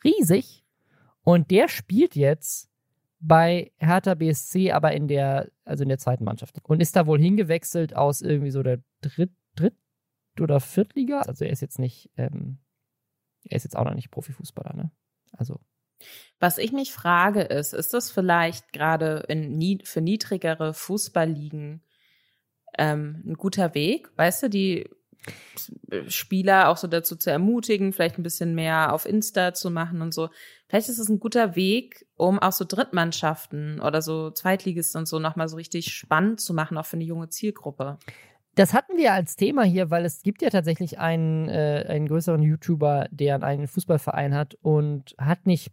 Riesig. Und der spielt jetzt bei Hertha BSC, aber in der, also in der zweiten Mannschaft. Und ist da wohl hingewechselt aus irgendwie so der Dritt, Dritt oder Viertliga. Also er ist jetzt nicht, ähm, er ist jetzt auch noch nicht Profifußballer, ne? Also. Was ich mich frage ist, ist das vielleicht gerade in, für niedrigere Fußballligen ähm, ein guter Weg? Weißt du, die Spieler auch so dazu zu ermutigen, vielleicht ein bisschen mehr auf Insta zu machen und so. Vielleicht ist es ein guter Weg, um auch so Drittmannschaften oder so Zweitligisten und so nochmal so richtig spannend zu machen, auch für eine junge Zielgruppe. Das hatten wir als Thema hier, weil es gibt ja tatsächlich einen, äh, einen größeren YouTuber, der einen Fußballverein hat und hat nicht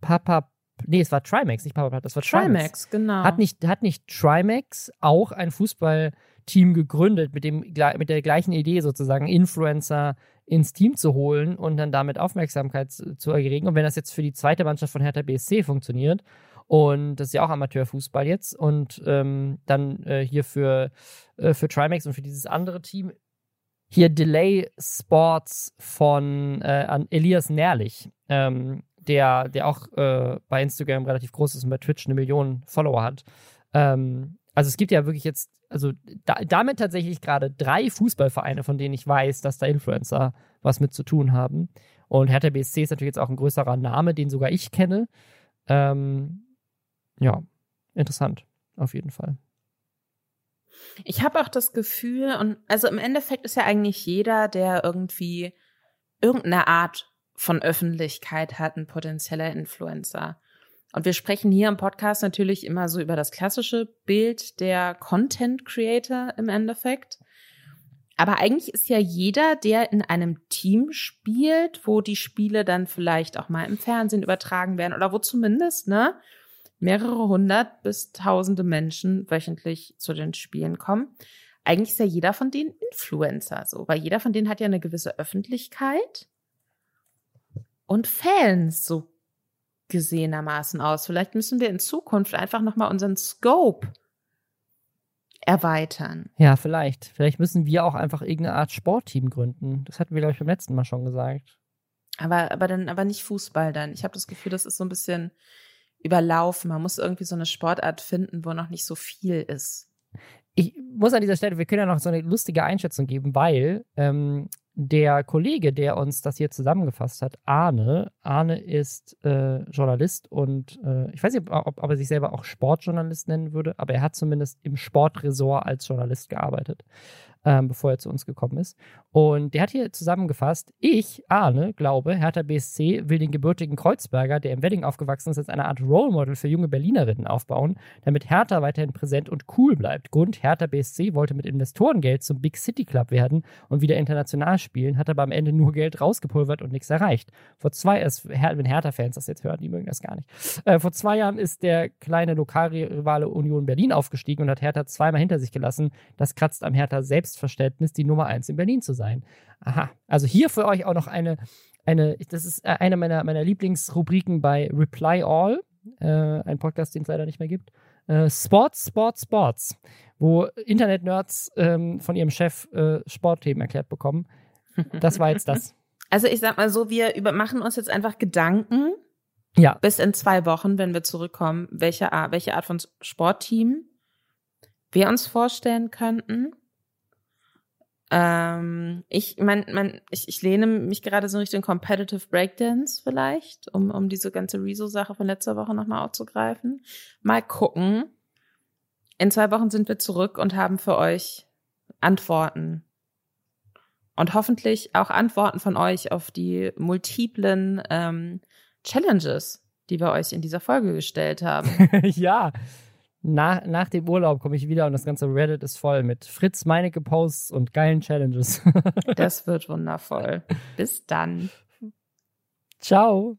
Papa, nee, es war Trimax, nicht Papa, das war Trimax. Trimax, genau. Hat nicht, hat nicht Trimax auch ein Fußballteam gegründet mit, dem, mit der gleichen Idee sozusagen, Influencer ins Team zu holen und dann damit Aufmerksamkeit zu, zu erregen. Und wenn das jetzt für die zweite Mannschaft von Hertha BSC funktioniert, und das ist ja auch Amateurfußball jetzt. Und ähm, dann äh, hier für, äh, für Trimax und für dieses andere Team hier Delay Sports von äh, Elias Nährlich, ähm, der, der auch äh, bei Instagram relativ groß ist und bei Twitch eine Million Follower hat. Ähm, also es gibt ja wirklich jetzt, also da, damit tatsächlich gerade drei Fußballvereine, von denen ich weiß, dass da Influencer was mit zu tun haben. Und Hertha BSC ist natürlich jetzt auch ein größerer Name, den sogar ich kenne. Ähm, ja, interessant, auf jeden Fall. Ich habe auch das Gefühl, und also im Endeffekt ist ja eigentlich jeder, der irgendwie irgendeine Art von Öffentlichkeit hat, ein potenzieller Influencer. Und wir sprechen hier im Podcast natürlich immer so über das klassische Bild der Content Creator im Endeffekt. Aber eigentlich ist ja jeder, der in einem Team spielt, wo die Spiele dann vielleicht auch mal im Fernsehen übertragen werden oder wo zumindest, ne, mehrere hundert bis tausende Menschen wöchentlich zu den Spielen kommen. Eigentlich ist ja jeder von denen Influencer, so, weil jeder von denen hat ja eine gewisse Öffentlichkeit und Fans, so gesehenermaßen aus. Vielleicht müssen wir in Zukunft einfach nochmal unseren Scope erweitern. Ja, vielleicht. Vielleicht müssen wir auch einfach irgendeine Art Sportteam gründen. Das hatten wir, glaube ich, beim letzten Mal schon gesagt. Aber, aber dann, aber nicht Fußball dann. Ich habe das Gefühl, das ist so ein bisschen, überlaufen. Man muss irgendwie so eine Sportart finden, wo noch nicht so viel ist. Ich muss an dieser Stelle, wir können ja noch so eine lustige Einschätzung geben, weil ähm, der Kollege, der uns das hier zusammengefasst hat, Arne, Arne ist äh, Journalist und äh, ich weiß nicht, ob, ob, er sich selber auch Sportjournalist nennen würde, aber er hat zumindest im Sportresort als Journalist gearbeitet ähm, bevor er zu uns gekommen ist. Und der hat hier zusammengefasst, ich, Arne, glaube, Hertha BSC will den gebürtigen Kreuzberger, der im Wedding aufgewachsen ist, als eine Art Role Model für junge Berlinerinnen aufbauen, damit Hertha weiterhin präsent und cool bleibt. Grund, Hertha BSC wollte mit Investorengeld zum Big City Club werden und wieder international spielen, hat aber am Ende nur Geld rausgepulvert und nichts erreicht. Vor zwei, wenn Hertha-Fans das jetzt hören, die mögen das gar nicht. Äh, vor zwei Jahren ist der kleine Lokalrivale Union Berlin aufgestiegen und hat Hertha zweimal hinter sich gelassen. Das kratzt am Hertha selbst Selbstverständnis, die Nummer eins in Berlin zu sein. Aha. Also hier für euch auch noch eine, eine das ist äh, eine meiner, meiner Lieblingsrubriken bei Reply All, äh, ein Podcast, den es leider nicht mehr gibt. Äh, Sports, Sports, Sports, wo Internet-Nerds ähm, von ihrem Chef äh, Sportthemen erklärt bekommen. Das war jetzt das. Also ich sag mal so, wir über machen uns jetzt einfach Gedanken. Ja. Bis in zwei Wochen, wenn wir zurückkommen, welche Art, welche Art von Sportteam wir uns vorstellen könnten. Ähm, ich, mein, mein, ich, ich lehne mich gerade so Richtung Competitive Breakdance vielleicht, um, um diese ganze Rezo-Sache von letzter Woche nochmal aufzugreifen. Mal gucken. In zwei Wochen sind wir zurück und haben für euch Antworten. Und hoffentlich auch Antworten von euch auf die multiplen ähm, Challenges, die wir euch in dieser Folge gestellt haben. ja, nach, nach dem Urlaub komme ich wieder und das ganze Reddit ist voll mit Fritz Meinecke Posts und geilen Challenges. das wird wundervoll. Bis dann. Ciao.